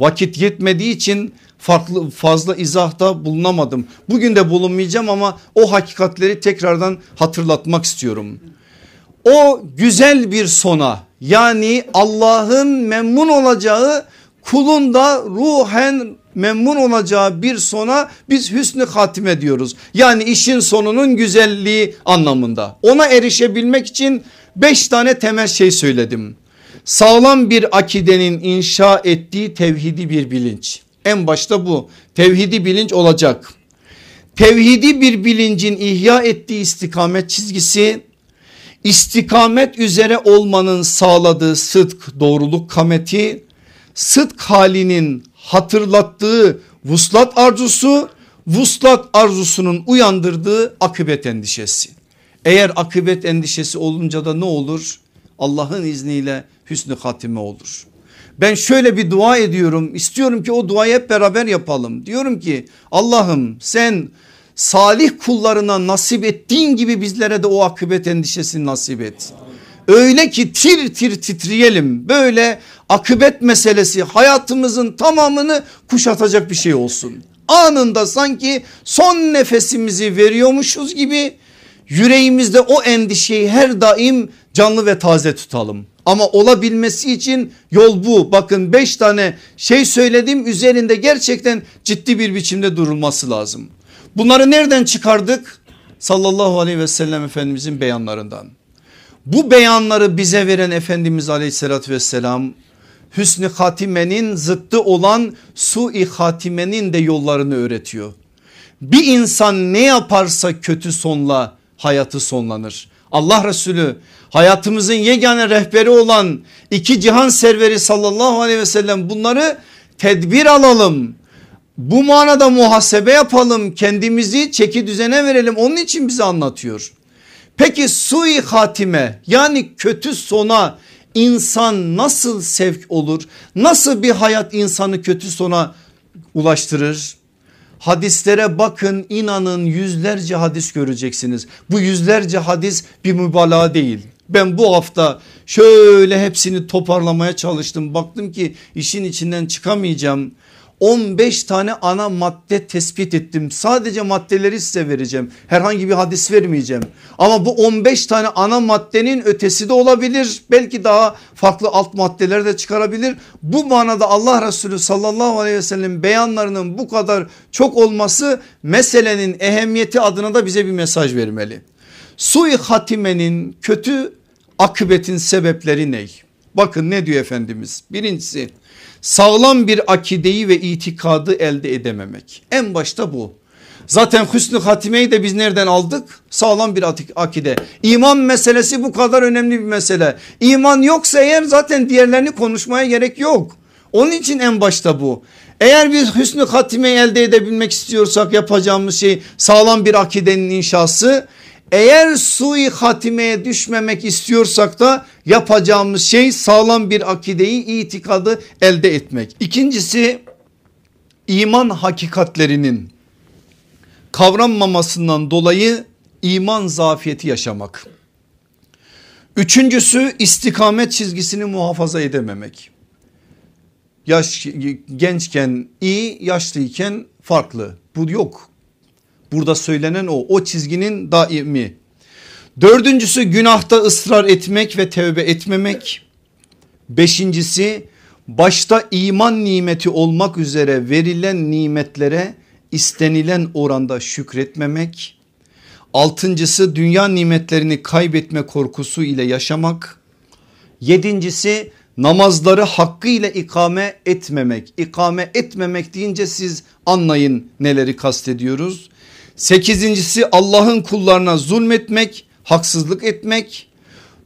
Vakit yetmediği için farklı fazla izahta bulunamadım. Bugün de bulunmayacağım ama o hakikatleri tekrardan hatırlatmak istiyorum. O güzel bir sona yani Allah'ın memnun olacağı kulun da ruhen memnun olacağı bir sona biz hüsnü hatime diyoruz. Yani işin sonunun güzelliği anlamında. Ona erişebilmek için beş tane temel şey söyledim. Sağlam bir akidenin inşa ettiği tevhidi bir bilinç. En başta bu tevhidi bilinç olacak. Tevhidi bir bilincin ihya ettiği istikamet çizgisi istikamet üzere olmanın sağladığı sıdk doğruluk kameti sıdk halinin hatırlattığı vuslat arzusu vuslat arzusunun uyandırdığı akıbet endişesi. Eğer akıbet endişesi olunca da ne olur? Allah'ın izniyle hüsnü hatime olur. Ben şöyle bir dua ediyorum istiyorum ki o duayı hep beraber yapalım. Diyorum ki Allah'ım sen salih kullarına nasip ettiğin gibi bizlere de o akıbet endişesini nasip et. Öyle ki tir tir titreyelim böyle akıbet meselesi hayatımızın tamamını kuşatacak bir şey olsun. Anında sanki son nefesimizi veriyormuşuz gibi yüreğimizde o endişeyi her daim canlı ve taze tutalım. Ama olabilmesi için yol bu. Bakın beş tane şey söyledim üzerinde gerçekten ciddi bir biçimde durulması lazım. Bunları nereden çıkardık? Sallallahu aleyhi ve sellem Efendimizin beyanlarından. Bu beyanları bize veren Efendimiz aleyhissalatü vesselam hüsnü hatimenin zıttı olan su-i hatimenin de yollarını öğretiyor. Bir insan ne yaparsa kötü sonla hayatı sonlanır. Allah Resulü hayatımızın yegane rehberi olan iki cihan serveri sallallahu aleyhi ve sellem bunları tedbir alalım. Bu manada muhasebe yapalım kendimizi çeki düzene verelim onun için bize anlatıyor. Peki sui hatime yani kötü sona insan nasıl sevk olur? Nasıl bir hayat insanı kötü sona ulaştırır? Hadislere bakın inanın yüzlerce hadis göreceksiniz. Bu yüzlerce hadis bir mübalağa değil. Ben bu hafta şöyle hepsini toparlamaya çalıştım. Baktım ki işin içinden çıkamayacağım. 15 tane ana madde tespit ettim. Sadece maddeleri size vereceğim. Herhangi bir hadis vermeyeceğim. Ama bu 15 tane ana maddenin ötesi de olabilir. Belki daha farklı alt maddeler de çıkarabilir. Bu manada Allah Resulü sallallahu aleyhi ve sellem beyanlarının bu kadar çok olması meselenin ehemmiyeti adına da bize bir mesaj vermeli. Sui hatimenin kötü akıbetin sebepleri ne? Bakın ne diyor Efendimiz? Birincisi sağlam bir akideyi ve itikadı elde edememek. En başta bu. Zaten hüsnü hatimeyi de biz nereden aldık? Sağlam bir akide. İman meselesi bu kadar önemli bir mesele. İman yoksa eğer zaten diğerlerini konuşmaya gerek yok. Onun için en başta bu. Eğer biz hüsnü hatimeyi elde edebilmek istiyorsak yapacağımız şey sağlam bir akidenin inşası. Eğer sui hatimeye düşmemek istiyorsak da yapacağımız şey sağlam bir akideyi itikadı elde etmek. İkincisi iman hakikatlerinin kavranmamasından dolayı iman zafiyeti yaşamak. Üçüncüsü istikamet çizgisini muhafaza edememek. Yaş, gençken iyi yaşlıyken farklı bu yok. Burada söylenen o o çizginin daimi. Dördüncüsü günahta ısrar etmek ve tevbe etmemek. Beşincisi başta iman nimeti olmak üzere verilen nimetlere istenilen oranda şükretmemek. Altıncısı dünya nimetlerini kaybetme korkusu ile yaşamak. Yedincisi namazları hakkıyla ikame etmemek. İkame etmemek deyince siz anlayın neleri kastediyoruz. Sekizincisi Allah'ın kullarına zulmetmek, haksızlık etmek.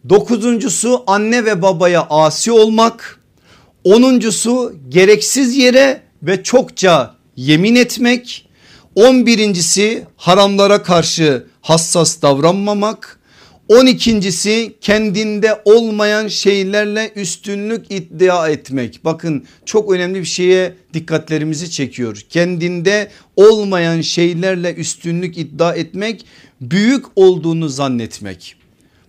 Dokuzuncusu anne ve babaya asi olmak. Onuncusu gereksiz yere ve çokça yemin etmek. On birincisi haramlara karşı hassas davranmamak. On ikincisi kendinde olmayan şeylerle üstünlük iddia etmek. Bakın çok önemli bir şeye dikkatlerimizi çekiyor. Kendinde olmayan şeylerle üstünlük iddia etmek büyük olduğunu zannetmek.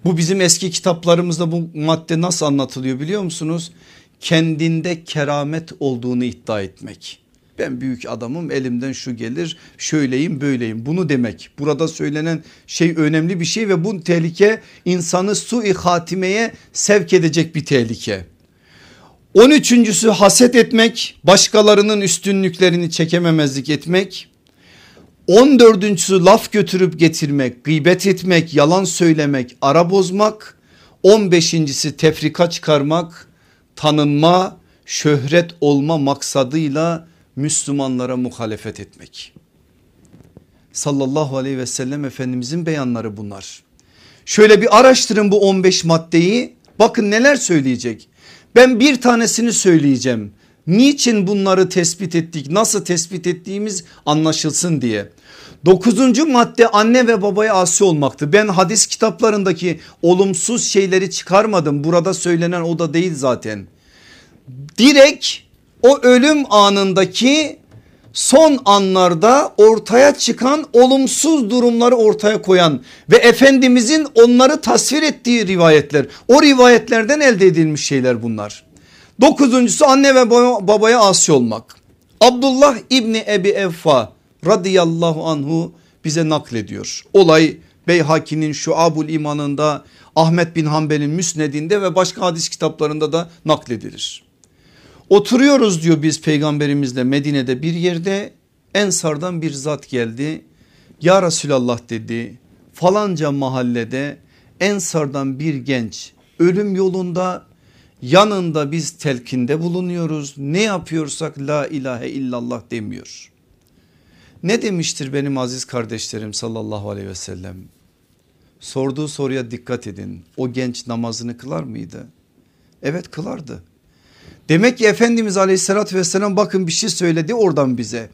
Bu bizim eski kitaplarımızda bu madde nasıl anlatılıyor biliyor musunuz? Kendinde keramet olduğunu iddia etmek. Ben büyük adamım elimden şu gelir şöyleyim böyleyim bunu demek. Burada söylenen şey önemli bir şey ve bu tehlike insanı sui hatimeye sevk edecek bir tehlike. 13.sü haset etmek başkalarının üstünlüklerini çekememezlik etmek. 14.sü laf götürüp getirmek gıybet etmek yalan söylemek ara bozmak. 15.si tefrika çıkarmak tanınma şöhret olma maksadıyla Müslümanlara muhalefet etmek. Sallallahu aleyhi ve sellem Efendimizin beyanları bunlar. Şöyle bir araştırın bu 15 maddeyi bakın neler söyleyecek. Ben bir tanesini söyleyeceğim. Niçin bunları tespit ettik nasıl tespit ettiğimiz anlaşılsın diye. Dokuzuncu madde anne ve babaya asi olmaktı. Ben hadis kitaplarındaki olumsuz şeyleri çıkarmadım. Burada söylenen o da değil zaten. Direkt o ölüm anındaki son anlarda ortaya çıkan olumsuz durumları ortaya koyan ve Efendimizin onları tasvir ettiği rivayetler o rivayetlerden elde edilmiş şeyler bunlar. Dokuzuncusu anne ve babaya asi olmak. Abdullah İbni Ebi Evfa radıyallahu anhu bize naklediyor. Olay Beyhaki'nin Şuabul imanında Ahmet bin Hanbel'in müsnedinde ve başka hadis kitaplarında da nakledilir. Oturuyoruz diyor biz peygamberimizle Medine'de bir yerde Ensardan bir zat geldi. Ya Resulallah dedi falanca mahallede Ensardan bir genç ölüm yolunda yanında biz telkinde bulunuyoruz. Ne yapıyorsak la ilahe illallah demiyor. Ne demiştir benim aziz kardeşlerim sallallahu aleyhi ve sellem? Sorduğu soruya dikkat edin. O genç namazını kılar mıydı? Evet kılardı. Demek ki Efendimiz aleyhissalatü vesselam bakın bir şey söyledi oradan bize.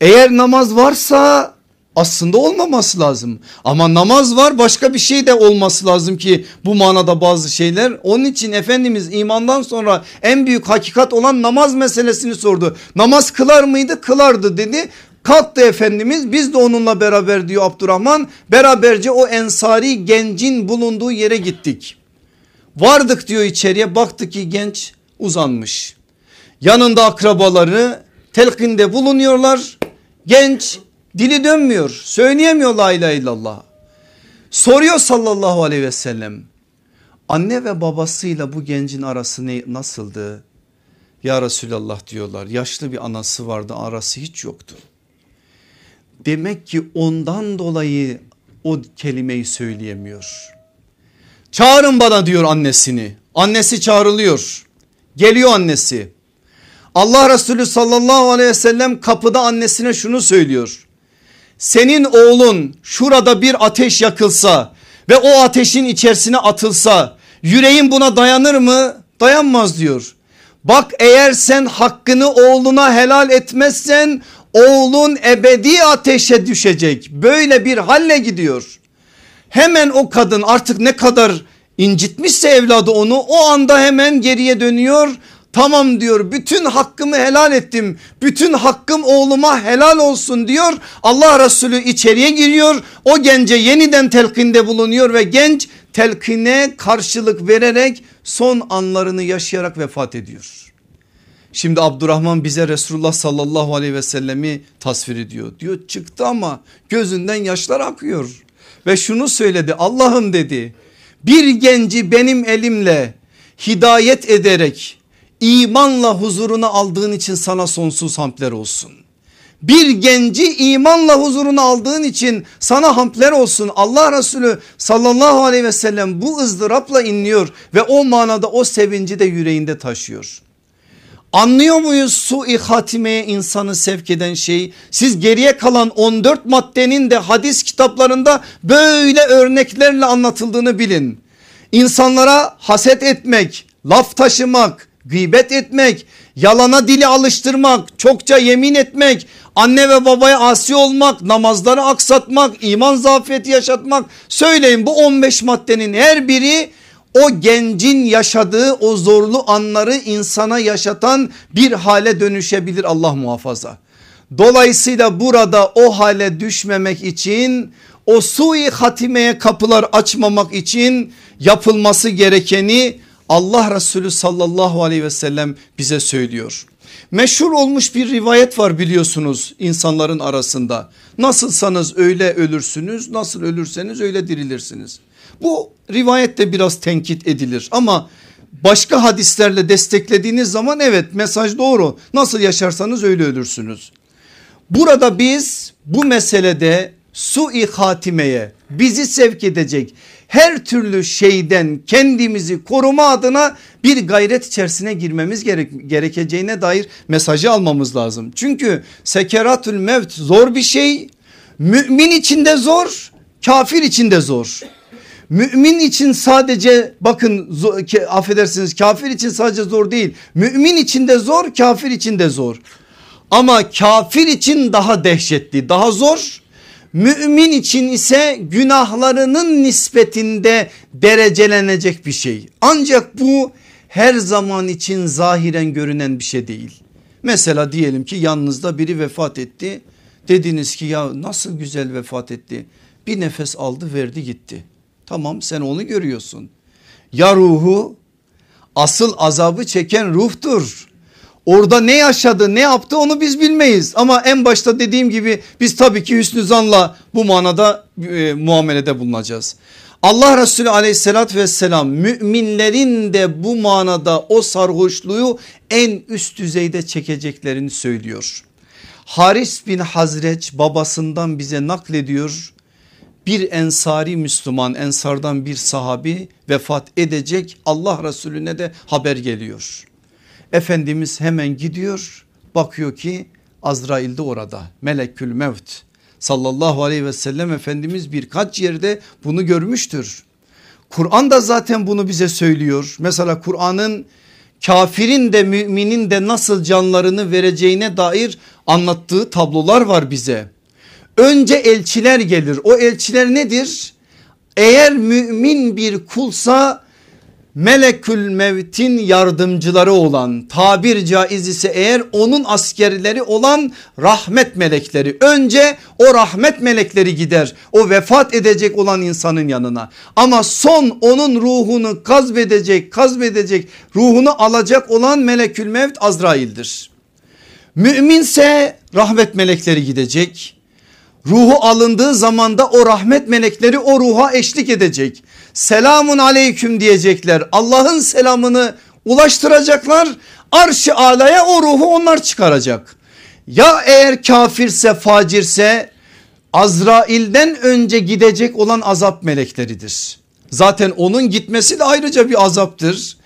Eğer namaz varsa aslında olmaması lazım. Ama namaz var başka bir şey de olması lazım ki bu manada bazı şeyler. Onun için Efendimiz imandan sonra en büyük hakikat olan namaz meselesini sordu. Namaz kılar mıydı? Kılardı dedi. Kalktı Efendimiz biz de onunla beraber diyor Abdurrahman. Beraberce o ensari gencin bulunduğu yere gittik. Vardık diyor içeriye baktık ki genç uzanmış. Yanında akrabaları telkinde bulunuyorlar. Genç dili dönmüyor söyleyemiyor la ilahe illallah. Soruyor sallallahu aleyhi ve sellem anne ve babasıyla bu gencin arası ne, nasıldı? Ya Resulallah diyorlar yaşlı bir anası vardı arası hiç yoktu. Demek ki ondan dolayı o kelimeyi söyleyemiyor. Çağırın bana diyor annesini. Annesi çağrılıyor. Geliyor annesi. Allah Resulü sallallahu aleyhi ve sellem kapıda annesine şunu söylüyor. Senin oğlun şurada bir ateş yakılsa ve o ateşin içerisine atılsa yüreğin buna dayanır mı? Dayanmaz diyor. Bak eğer sen hakkını oğluna helal etmezsen oğlun ebedi ateşe düşecek. Böyle bir halle gidiyor. Hemen o kadın artık ne kadar incitmişse evladı onu o anda hemen geriye dönüyor. Tamam diyor bütün hakkımı helal ettim. Bütün hakkım oğluma helal olsun diyor. Allah Resulü içeriye giriyor. O gence yeniden telkinde bulunuyor ve genç telkine karşılık vererek son anlarını yaşayarak vefat ediyor. Şimdi Abdurrahman bize Resulullah sallallahu aleyhi ve sellemi tasvir ediyor. Diyor çıktı ama gözünden yaşlar akıyor. Ve şunu söyledi Allah'ım dedi bir genci benim elimle hidayet ederek imanla huzuruna aldığın için sana sonsuz hamdler olsun. Bir genci imanla huzuruna aldığın için sana hamdler olsun. Allah Resulü sallallahu aleyhi ve sellem bu ızdırapla inliyor ve o manada o sevinci de yüreğinde taşıyor. Anlıyor muyuz su-i hatimeye insanı sevk eden şey? Siz geriye kalan 14 maddenin de hadis kitaplarında böyle örneklerle anlatıldığını bilin. İnsanlara haset etmek, laf taşımak, gıybet etmek, yalana dili alıştırmak, çokça yemin etmek, anne ve babaya asi olmak, namazları aksatmak, iman zafiyeti yaşatmak. Söyleyin bu 15 maddenin her biri o gencin yaşadığı o zorlu anları insana yaşatan bir hale dönüşebilir Allah muhafaza. Dolayısıyla burada o hale düşmemek için o sui hatimeye kapılar açmamak için yapılması gerekeni Allah Resulü sallallahu aleyhi ve sellem bize söylüyor. Meşhur olmuş bir rivayet var biliyorsunuz insanların arasında. Nasılsanız öyle ölürsünüz, nasıl ölürseniz öyle dirilirsiniz. Bu rivayette biraz tenkit edilir ama başka hadislerle desteklediğiniz zaman evet mesaj doğru. Nasıl yaşarsanız öyle ölürsünüz. Burada biz bu meselede su-i hatimeye bizi sevk edecek her türlü şeyden kendimizi koruma adına bir gayret içerisine girmemiz gerek, gerekeceğine dair mesajı almamız lazım. Çünkü sekeratül mevt zor bir şey mümin içinde zor kafir içinde zor. Mümin için sadece bakın affedersiniz kafir için sadece zor değil. Mümin için de zor kafir için de zor. Ama kafir için daha dehşetli daha zor. Mümin için ise günahlarının nispetinde derecelenecek bir şey. Ancak bu her zaman için zahiren görünen bir şey değil. Mesela diyelim ki yanınızda biri vefat etti. Dediniz ki ya nasıl güzel vefat etti. Bir nefes aldı verdi gitti. Tamam sen onu görüyorsun. Ya ruhu asıl azabı çeken ruhtur. Orada ne yaşadı ne yaptı onu biz bilmeyiz. Ama en başta dediğim gibi biz tabii ki hüsnü zanla bu manada e, muamelede bulunacağız. Allah Resulü aleyhissalatü vesselam müminlerin de bu manada o sarhoşluğu en üst düzeyde çekeceklerini söylüyor. Haris bin Hazreç babasından bize naklediyor bir ensari Müslüman ensardan bir sahabi vefat edecek Allah Resulüne de haber geliyor. Efendimiz hemen gidiyor bakıyor ki Azrail de orada melekül mevt sallallahu aleyhi ve sellem Efendimiz birkaç yerde bunu görmüştür. Kur'an da zaten bunu bize söylüyor. Mesela Kur'an'ın kafirin de müminin de nasıl canlarını vereceğine dair anlattığı tablolar var bize. Önce elçiler gelir. O elçiler nedir? Eğer mümin bir kulsa melekül mevtin yardımcıları olan tabir caiz ise eğer onun askerleri olan rahmet melekleri önce o rahmet melekleri gider o vefat edecek olan insanın yanına ama son onun ruhunu kazbedecek kazbedecek ruhunu alacak olan melekül mevt Azrail'dir. Müminse rahmet melekleri gidecek Ruhu alındığı zamanda o rahmet melekleri o ruha eşlik edecek. Selamun aleyküm diyecekler. Allah'ın selamını ulaştıracaklar. Arş-ı alaya o ruhu onlar çıkaracak. Ya eğer kafirse facirse Azrail'den önce gidecek olan azap melekleridir. Zaten onun gitmesi de ayrıca bir azaptır.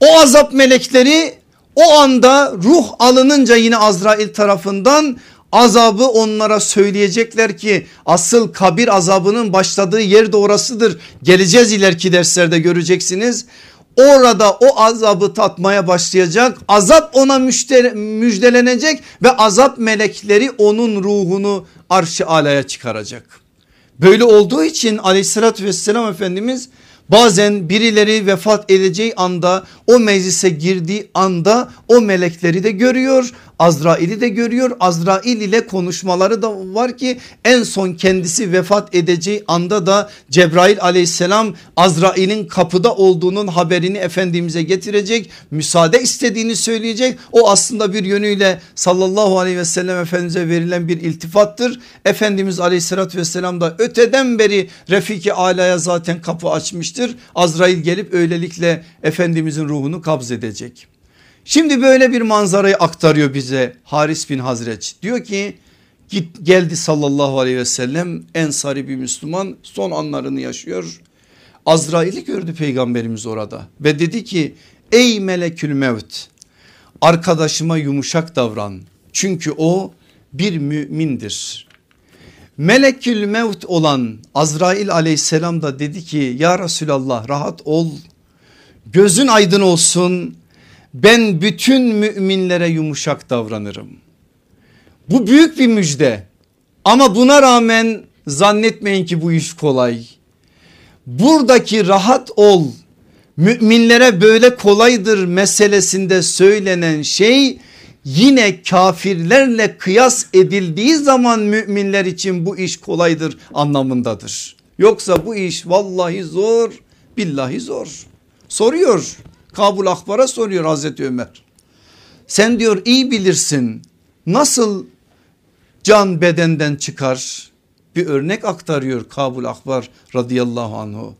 O azap melekleri o anda ruh alınınca yine Azrail tarafından azabı onlara söyleyecekler ki asıl kabir azabının başladığı yer de orasıdır. Geleceğiz ileriki derslerde göreceksiniz. Orada o azabı tatmaya başlayacak azap ona müjdelenecek ve azap melekleri onun ruhunu arş-ı alaya çıkaracak. Böyle olduğu için aleyhissalatü vesselam Efendimiz bazen birileri vefat edeceği anda o meclise girdiği anda o melekleri de görüyor Azrail'i de görüyor. Azrail ile konuşmaları da var ki en son kendisi vefat edeceği anda da Cebrail aleyhisselam Azrail'in kapıda olduğunun haberini Efendimiz'e getirecek. Müsaade istediğini söyleyecek. O aslında bir yönüyle sallallahu aleyhi ve sellem Efendimiz'e verilen bir iltifattır. Efendimiz aleyhissalatü vesselam da öteden beri Refiki Ala'ya zaten kapı açmıştır. Azrail gelip öylelikle Efendimizin ruhunu kabz edecek. Şimdi böyle bir manzarayı aktarıyor bize Haris bin Hazreç. Diyor ki git geldi sallallahu aleyhi ve sellem ensari bir Müslüman son anlarını yaşıyor. Azrail'i gördü peygamberimiz orada ve dedi ki ey melekül mevt arkadaşıma yumuşak davran çünkü o bir mümindir. Melekül mevt olan Azrail aleyhisselam da dedi ki ya Resulallah rahat ol gözün aydın olsun ben bütün müminlere yumuşak davranırım. Bu büyük bir müjde ama buna rağmen zannetmeyin ki bu iş kolay. Buradaki rahat ol müminlere böyle kolaydır meselesinde söylenen şey yine kafirlerle kıyas edildiği zaman müminler için bu iş kolaydır anlamındadır. Yoksa bu iş vallahi zor billahi zor. Soruyor Kabul Akbar'a soruyor Hazreti Ömer. Sen diyor iyi bilirsin nasıl can bedenden çıkar bir örnek aktarıyor Kabul Akbar radıyallahu anhu.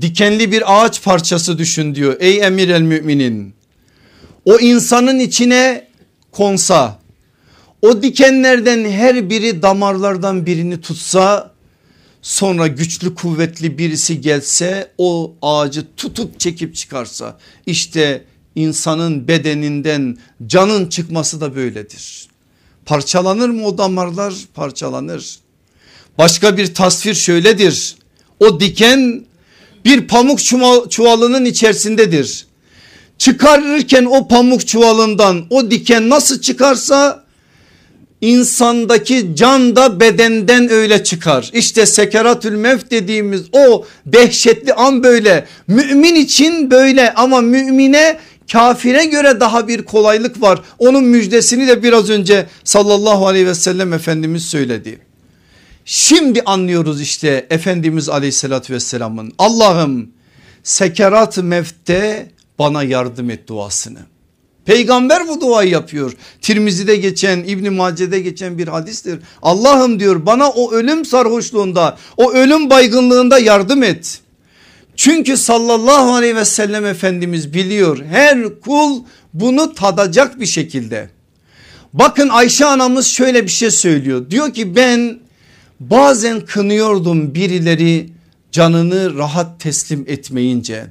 Dikenli bir ağaç parçası düşün diyor ey emir el müminin. O insanın içine konsa o dikenlerden her biri damarlardan birini tutsa sonra güçlü kuvvetli birisi gelse o ağacı tutup çekip çıkarsa işte insanın bedeninden canın çıkması da böyledir. Parçalanır mı o damarlar? Parçalanır. Başka bir tasvir şöyledir. O diken bir pamuk çuvalının içerisindedir. Çıkarırken o pamuk çuvalından o diken nasıl çıkarsa insandaki can da bedenden öyle çıkar. İşte sekeratül mevt dediğimiz o dehşetli an böyle. Mümin için böyle ama mümine kafire göre daha bir kolaylık var. Onun müjdesini de biraz önce sallallahu aleyhi ve sellem Efendimiz söyledi. Şimdi anlıyoruz işte Efendimiz aleyhissalatü vesselamın Allah'ım sekerat mevtte bana yardım et duasını. Peygamber bu duayı yapıyor. Tirmizi'de geçen İbn Mace'de geçen bir hadistir. Allah'ım diyor bana o ölüm sarhoşluğunda o ölüm baygınlığında yardım et. Çünkü sallallahu aleyhi ve sellem Efendimiz biliyor her kul bunu tadacak bir şekilde. Bakın Ayşe anamız şöyle bir şey söylüyor. Diyor ki ben bazen kınıyordum birileri canını rahat teslim etmeyince.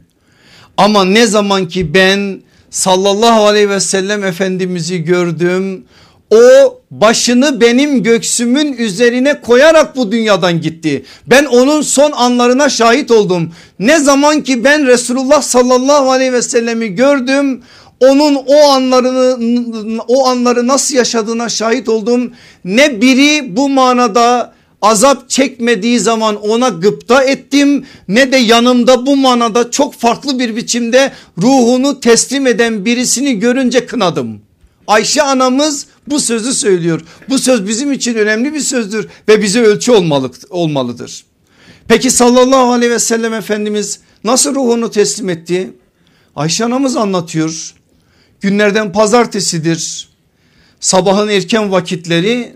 Ama ne zaman ki ben sallallahu aleyhi ve sellem efendimizi gördüm. O başını benim göksümün üzerine koyarak bu dünyadan gitti. Ben onun son anlarına şahit oldum. Ne zaman ki ben Resulullah sallallahu aleyhi ve sellemi gördüm onun o anlarını o anları nasıl yaşadığına şahit oldum. Ne biri bu manada azap çekmediği zaman ona gıpta ettim ne de yanımda bu manada çok farklı bir biçimde ruhunu teslim eden birisini görünce kınadım. Ayşe anamız bu sözü söylüyor. Bu söz bizim için önemli bir sözdür ve bize ölçü olmalı, olmalıdır. Peki sallallahu aleyhi ve sellem Efendimiz nasıl ruhunu teslim etti? Ayşe anamız anlatıyor. Günlerden pazartesidir. Sabahın erken vakitleri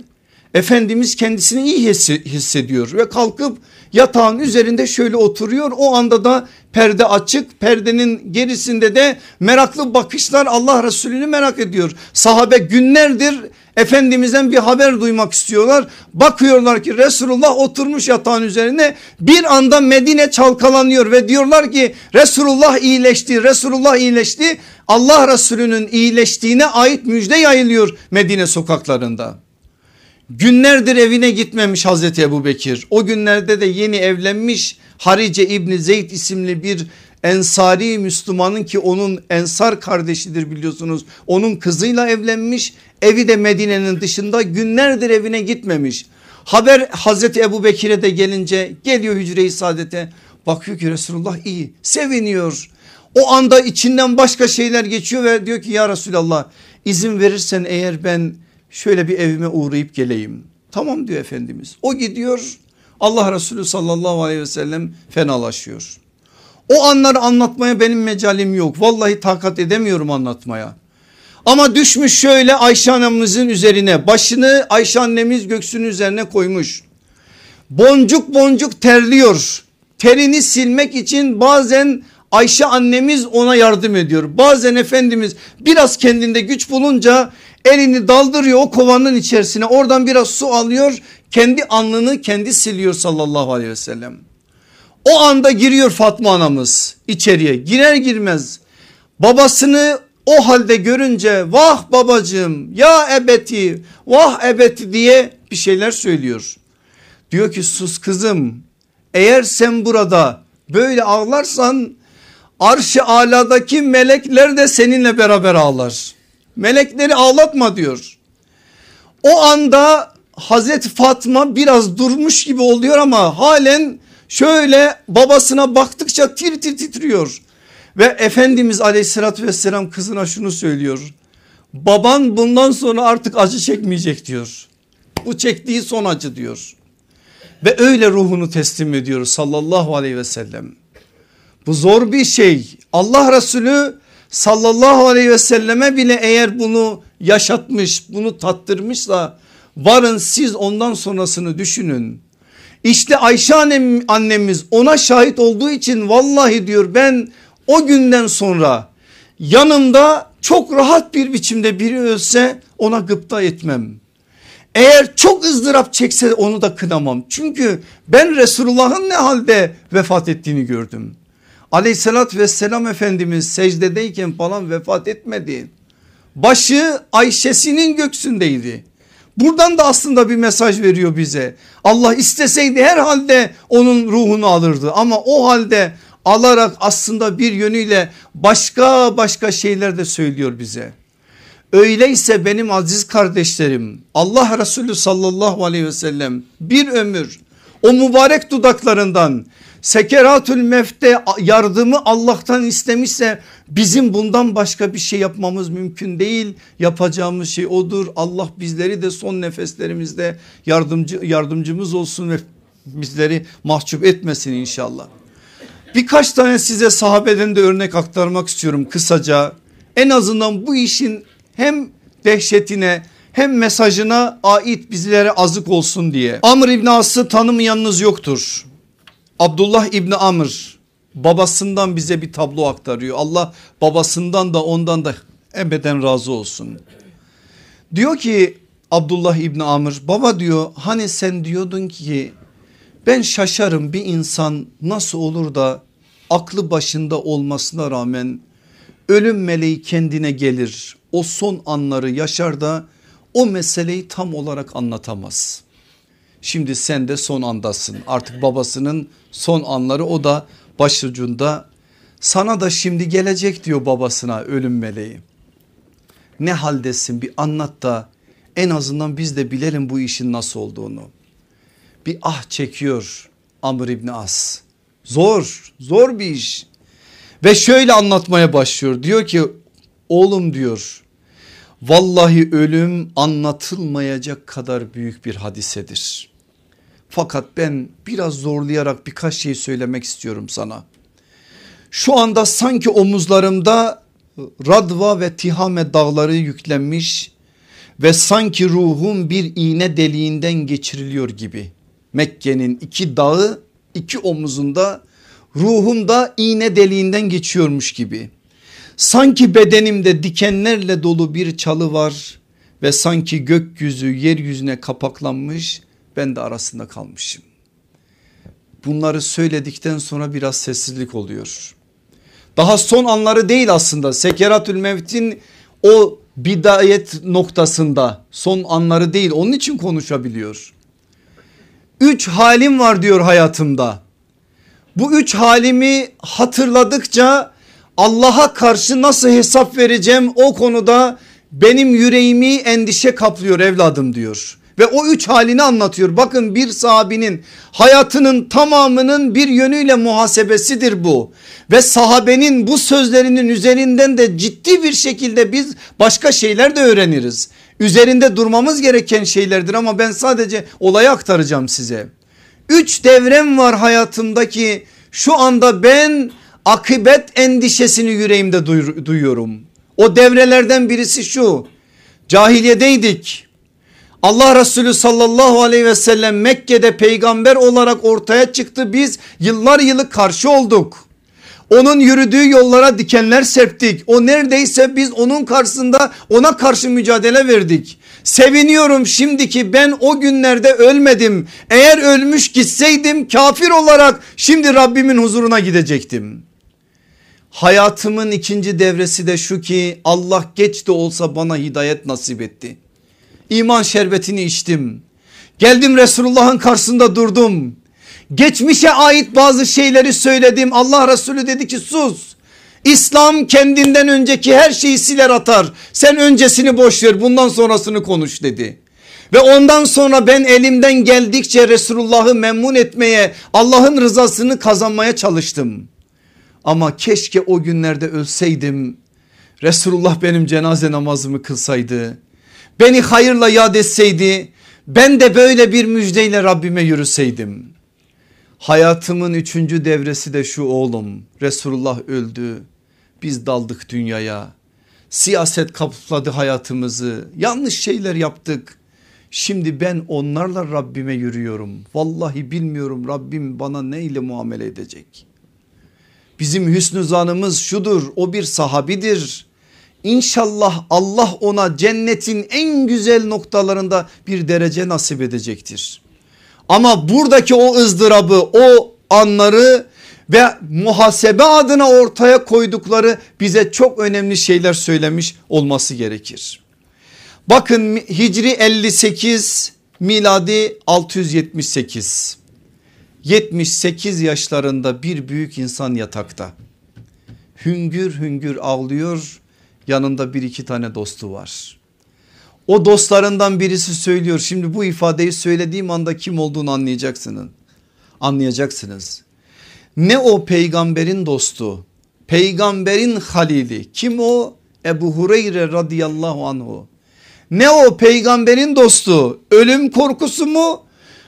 Efendimiz kendisini iyi hissediyor ve kalkıp yatağın üzerinde şöyle oturuyor. O anda da perde açık perdenin gerisinde de meraklı bakışlar Allah Resulü'nü merak ediyor. Sahabe günlerdir Efendimiz'den bir haber duymak istiyorlar. Bakıyorlar ki Resulullah oturmuş yatağın üzerine bir anda Medine çalkalanıyor ve diyorlar ki Resulullah iyileşti Resulullah iyileşti. Allah Resulü'nün iyileştiğine ait müjde yayılıyor Medine sokaklarında. Günlerdir evine gitmemiş Hazreti Ebu Bekir. O günlerde de yeni evlenmiş Harice İbni Zeyd isimli bir Ensari Müslümanın ki onun Ensar kardeşidir biliyorsunuz. Onun kızıyla evlenmiş evi de Medine'nin dışında günlerdir evine gitmemiş. Haber Hazreti Ebu Bekir'e de gelince geliyor hücre-i saadete bakıyor ki Resulullah iyi seviniyor. O anda içinden başka şeyler geçiyor ve diyor ki ya Resulallah izin verirsen eğer ben şöyle bir evime uğrayıp geleyim. Tamam diyor Efendimiz. O gidiyor Allah Resulü sallallahu aleyhi ve sellem fenalaşıyor. O anları anlatmaya benim mecalim yok. Vallahi takat edemiyorum anlatmaya. Ama düşmüş şöyle Ayşe annemizin üzerine başını Ayşe annemiz göksünün üzerine koymuş. Boncuk boncuk terliyor. Terini silmek için bazen Ayşe annemiz ona yardım ediyor. Bazen Efendimiz biraz kendinde güç bulunca elini daldırıyor o kovanın içerisine oradan biraz su alıyor. Kendi alnını kendi siliyor sallallahu aleyhi ve sellem. O anda giriyor Fatma anamız içeriye girer girmez babasını o halde görünce vah babacığım ya ebeti vah ebeti diye bir şeyler söylüyor. Diyor ki sus kızım eğer sen burada böyle ağlarsan arş-ı aladaki melekler de seninle beraber ağlar. Melekleri ağlatma diyor. O anda Hazreti Fatma biraz durmuş gibi oluyor ama halen şöyle babasına baktıkça tir tir titriyor. Ve Efendimiz aleyhissalatü vesselam kızına şunu söylüyor. Baban bundan sonra artık acı çekmeyecek diyor. Bu çektiği son acı diyor. Ve öyle ruhunu teslim ediyor sallallahu aleyhi ve sellem. Bu zor bir şey. Allah Resulü sallallahu aleyhi ve selleme bile eğer bunu yaşatmış bunu tattırmışsa varın siz ondan sonrasını düşünün. İşte Ayşe annem, annemiz ona şahit olduğu için vallahi diyor ben o günden sonra yanımda çok rahat bir biçimde biri ölse ona gıpta etmem. Eğer çok ızdırap çekse onu da kınamam. Çünkü ben Resulullah'ın ne halde vefat ettiğini gördüm. Aleyhissalatü vesselam Efendimiz secdedeyken falan vefat etmedi. Başı Ayşe'sinin göksündeydi. Buradan da aslında bir mesaj veriyor bize. Allah isteseydi herhalde onun ruhunu alırdı ama o halde alarak aslında bir yönüyle başka başka şeyler de söylüyor bize. Öyleyse benim aziz kardeşlerim Allah Resulü sallallahu aleyhi ve sellem bir ömür o mübarek dudaklarından sekeratül mefte yardımı Allah'tan istemişse bizim bundan başka bir şey yapmamız mümkün değil. Yapacağımız şey odur. Allah bizleri de son nefeslerimizde yardımcı yardımcımız olsun ve bizleri mahcup etmesin inşallah. Birkaç tane size sahabeden de örnek aktarmak istiyorum kısaca. En azından bu işin hem dehşetine hem mesajına ait bizlere azık olsun diye. Amr İbni As'ı tanımayanınız yoktur. Abdullah İbni Amr babasından bize bir tablo aktarıyor. Allah babasından da ondan da ebeden razı olsun. Diyor ki Abdullah İbni Amr baba diyor hani sen diyordun ki ben şaşarım bir insan nasıl olur da aklı başında olmasına rağmen ölüm meleği kendine gelir. O son anları yaşar da o meseleyi tam olarak anlatamaz. Şimdi sen de son andasın artık babasının son anları o da başucunda sana da şimdi gelecek diyor babasına ölüm meleği. Ne haldesin bir anlat da en azından biz de bilelim bu işin nasıl olduğunu. Bir ah çekiyor Amr İbni As. Zor zor bir iş. Ve şöyle anlatmaya başlıyor diyor ki oğlum diyor vallahi ölüm anlatılmayacak kadar büyük bir hadisedir. Fakat ben biraz zorlayarak birkaç şey söylemek istiyorum sana. Şu anda sanki omuzlarımda Radva ve Tihame dağları yüklenmiş ve sanki ruhum bir iğne deliğinden geçiriliyor gibi. Mekke'nin iki dağı iki omuzunda ruhumda iğne deliğinden geçiyormuş gibi. Sanki bedenimde dikenlerle dolu bir çalı var ve sanki gökyüzü yeryüzüne kapaklanmış ben de arasında kalmışım. Bunları söyledikten sonra biraz sessizlik oluyor. Daha son anları değil aslında Sekeratül Mevt'in o bidayet noktasında son anları değil onun için konuşabiliyor. Üç halim var diyor hayatımda. Bu üç halimi hatırladıkça Allah'a karşı nasıl hesap vereceğim o konuda benim yüreğimi endişe kaplıyor evladım diyor. Ve o üç halini anlatıyor. Bakın bir sahabinin hayatının tamamının bir yönüyle muhasebesidir bu. Ve sahabenin bu sözlerinin üzerinden de ciddi bir şekilde biz başka şeyler de öğreniriz. Üzerinde durmamız gereken şeylerdir ama ben sadece olayı aktaracağım size. Üç devrem var hayatımdaki şu anda ben akıbet endişesini yüreğimde duyuyorum. O devrelerden birisi şu cahiliyedeydik. Allah Resulü sallallahu aleyhi ve sellem Mekke'de peygamber olarak ortaya çıktı. Biz yıllar yılı karşı olduk. Onun yürüdüğü yollara dikenler serptik. O neredeyse biz onun karşısında ona karşı mücadele verdik. Seviniyorum şimdiki ben o günlerde ölmedim. Eğer ölmüş gitseydim kafir olarak şimdi Rabbimin huzuruna gidecektim. Hayatımın ikinci devresi de şu ki Allah geç de olsa bana hidayet nasip etti. İman şerbetini içtim. Geldim Resulullah'ın karşısında durdum. Geçmişe ait bazı şeyleri söyledim. Allah Resulü dedi ki sus. İslam kendinden önceki her şeyi siler atar. Sen öncesini boş ver bundan sonrasını konuş dedi. Ve ondan sonra ben elimden geldikçe Resulullah'ı memnun etmeye Allah'ın rızasını kazanmaya çalıştım. Ama keşke o günlerde ölseydim. Resulullah benim cenaze namazımı kılsaydı. Beni hayırla yad etseydi. Ben de böyle bir müjdeyle Rabbime yürüseydim. Hayatımın üçüncü devresi de şu oğlum. Resulullah öldü. Biz daldık dünyaya. Siyaset kapladı hayatımızı. Yanlış şeyler yaptık. Şimdi ben onlarla Rabbime yürüyorum. Vallahi bilmiyorum Rabbim bana neyle muamele edecek. Bizim hüsnü zanımız şudur o bir sahabidir. İnşallah Allah ona cennetin en güzel noktalarında bir derece nasip edecektir. Ama buradaki o ızdırabı o anları ve muhasebe adına ortaya koydukları bize çok önemli şeyler söylemiş olması gerekir. Bakın Hicri 58 miladi 678 78 yaşlarında bir büyük insan yatakta. Hüngür hüngür ağlıyor yanında bir iki tane dostu var. O dostlarından birisi söylüyor şimdi bu ifadeyi söylediğim anda kim olduğunu anlayacaksınız. Anlayacaksınız. Ne o peygamberin dostu peygamberin halili kim o Ebu Hureyre radıyallahu anhu. Ne o peygamberin dostu ölüm korkusu mu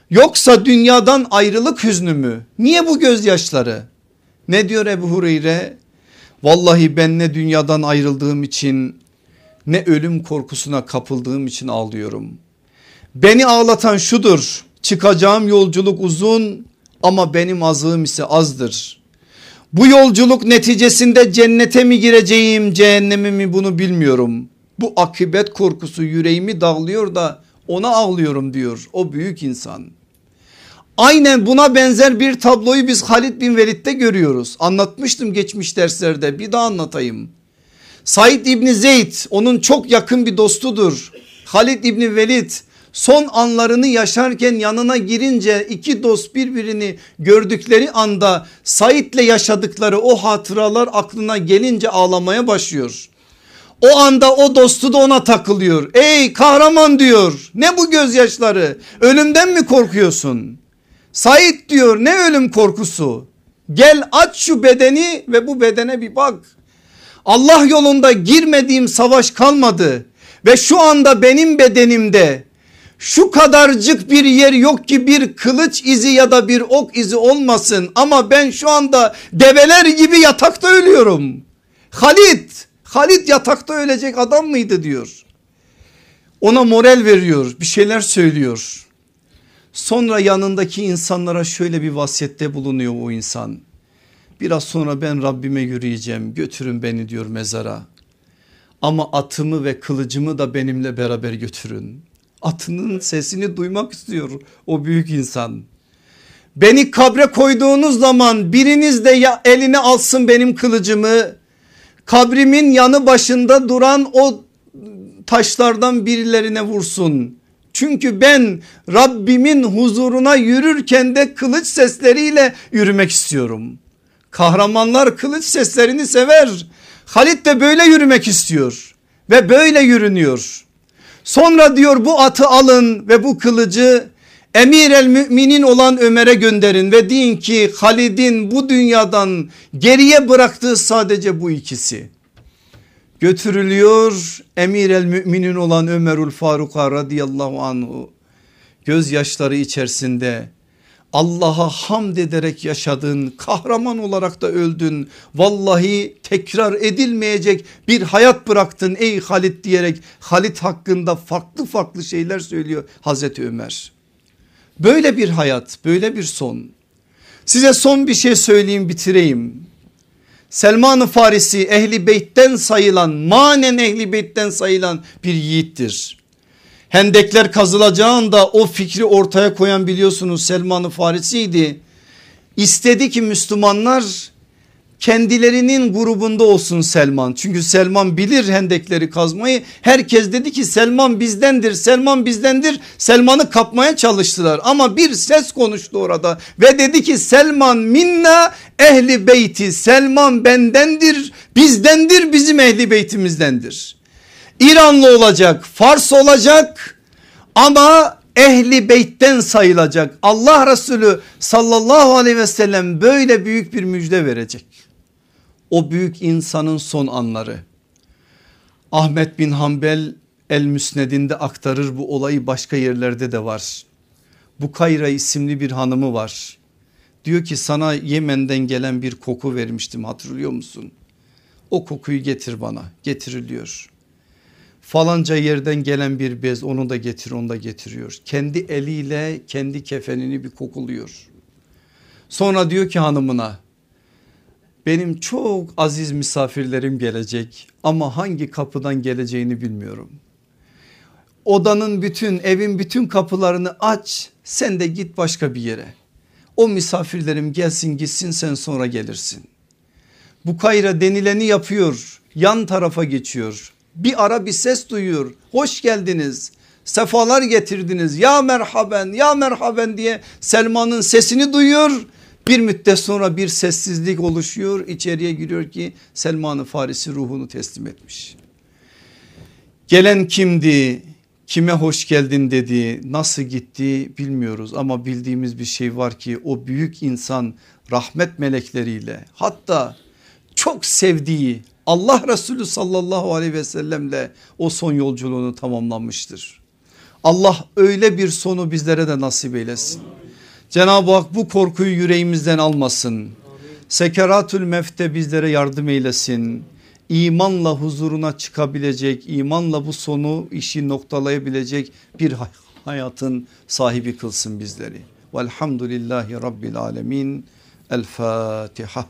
Yoksa dünyadan ayrılık hüznü mü? Niye bu gözyaşları? Ne diyor Ebu Hureyre? Vallahi ben ne dünyadan ayrıldığım için ne ölüm korkusuna kapıldığım için ağlıyorum. Beni ağlatan şudur çıkacağım yolculuk uzun ama benim azığım ise azdır. Bu yolculuk neticesinde cennete mi gireceğim cehenneme mi bunu bilmiyorum. Bu akıbet korkusu yüreğimi dağlıyor da ona ağlıyorum diyor o büyük insan. Aynen buna benzer bir tabloyu biz Halid bin Velid'de görüyoruz. Anlatmıştım geçmiş derslerde bir daha anlatayım. Said İbni Zeyd onun çok yakın bir dostudur. Halid İbni Velid son anlarını yaşarken yanına girince iki dost birbirini gördükleri anda Said'le yaşadıkları o hatıralar aklına gelince ağlamaya başlıyor. O anda o dostu da ona takılıyor. Ey kahraman diyor ne bu gözyaşları ölümden mi korkuyorsun? Said diyor ne ölüm korkusu gel aç şu bedeni ve bu bedene bir bak. Allah yolunda girmediğim savaş kalmadı ve şu anda benim bedenimde şu kadarcık bir yer yok ki bir kılıç izi ya da bir ok izi olmasın ama ben şu anda develer gibi yatakta ölüyorum. Halit Halit yatakta ölecek adam mıydı diyor. Ona moral veriyor bir şeyler söylüyor. Sonra yanındaki insanlara şöyle bir vasiyette bulunuyor o insan. Biraz sonra ben Rabbime yürüyeceğim götürün beni diyor mezara. Ama atımı ve kılıcımı da benimle beraber götürün. Atının sesini duymak istiyor o büyük insan. Beni kabre koyduğunuz zaman biriniz de ya eline alsın benim kılıcımı kabrimin yanı başında duran o taşlardan birilerine vursun. Çünkü ben Rabbimin huzuruna yürürken de kılıç sesleriyle yürümek istiyorum. Kahramanlar kılıç seslerini sever. Halit de böyle yürümek istiyor ve böyle yürünüyor. Sonra diyor bu atı alın ve bu kılıcı emir el müminin olan Ömer'e gönderin ve deyin ki Halid'in bu dünyadan geriye bıraktığı sadece bu ikisi. Götürülüyor emir el müminin olan Ömerül Faruk'a radıyallahu anhu gözyaşları içerisinde Allah'a hamd ederek yaşadın kahraman olarak da öldün vallahi tekrar edilmeyecek bir hayat bıraktın ey Halit diyerek Halit hakkında farklı farklı şeyler söylüyor Hazreti Ömer. Böyle bir hayat böyle bir son size son bir şey söyleyeyim bitireyim. Selman-ı Farisi ehli beytten sayılan manen ehli beytten sayılan bir yiğittir. Hendekler kazılacağında o fikri ortaya koyan biliyorsunuz Selman-ı Farisi'ydi. İstedi ki Müslümanlar kendilerinin grubunda olsun Selman. Çünkü Selman bilir hendekleri kazmayı. Herkes dedi ki Selman bizdendir, Selman bizdendir. Selman'ı kapmaya çalıştılar ama bir ses konuştu orada ve dedi ki Selman minna ehli beyti. Selman bendendir, bizdendir, bizim ehli beytimizdendir. İranlı olacak, Fars olacak ama ehli beytten sayılacak. Allah Resulü sallallahu aleyhi ve sellem böyle büyük bir müjde verecek. O büyük insanın son anları. Ahmet bin Hanbel El Müsned'inde aktarır bu olayı başka yerlerde de var. Bukayra isimli bir hanımı var. Diyor ki sana Yemen'den gelen bir koku vermiştim hatırlıyor musun? O kokuyu getir bana getiriliyor falanca yerden gelen bir bez onu da getir onu da getiriyor. Kendi eliyle kendi kefenini bir kokuluyor. Sonra diyor ki hanımına benim çok aziz misafirlerim gelecek ama hangi kapıdan geleceğini bilmiyorum. Odanın bütün evin bütün kapılarını aç sen de git başka bir yere. O misafirlerim gelsin gitsin sen sonra gelirsin. Bu kayra denileni yapıyor yan tarafa geçiyor bir ara bir ses duyuyor. Hoş geldiniz. Sefalar getirdiniz. Ya merhaben ya merhaben diye Selman'ın sesini duyuyor. Bir müddet sonra bir sessizlik oluşuyor. İçeriye giriyor ki Selman-ı Farisi ruhunu teslim etmiş. Gelen kimdi? Kime hoş geldin dedi nasıl gitti bilmiyoruz ama bildiğimiz bir şey var ki o büyük insan rahmet melekleriyle hatta çok sevdiği Allah Resulü sallallahu aleyhi ve sellemle o son yolculuğunu tamamlanmıştır. Allah öyle bir sonu bizlere de nasip eylesin. Cenab-ı Hak bu korkuyu yüreğimizden almasın. Sekeratül mefte bizlere yardım eylesin. İmanla huzuruna çıkabilecek, imanla bu sonu işi noktalayabilecek bir hayatın sahibi kılsın bizleri. Velhamdülillahi Rabbil Alemin. El Fatiha.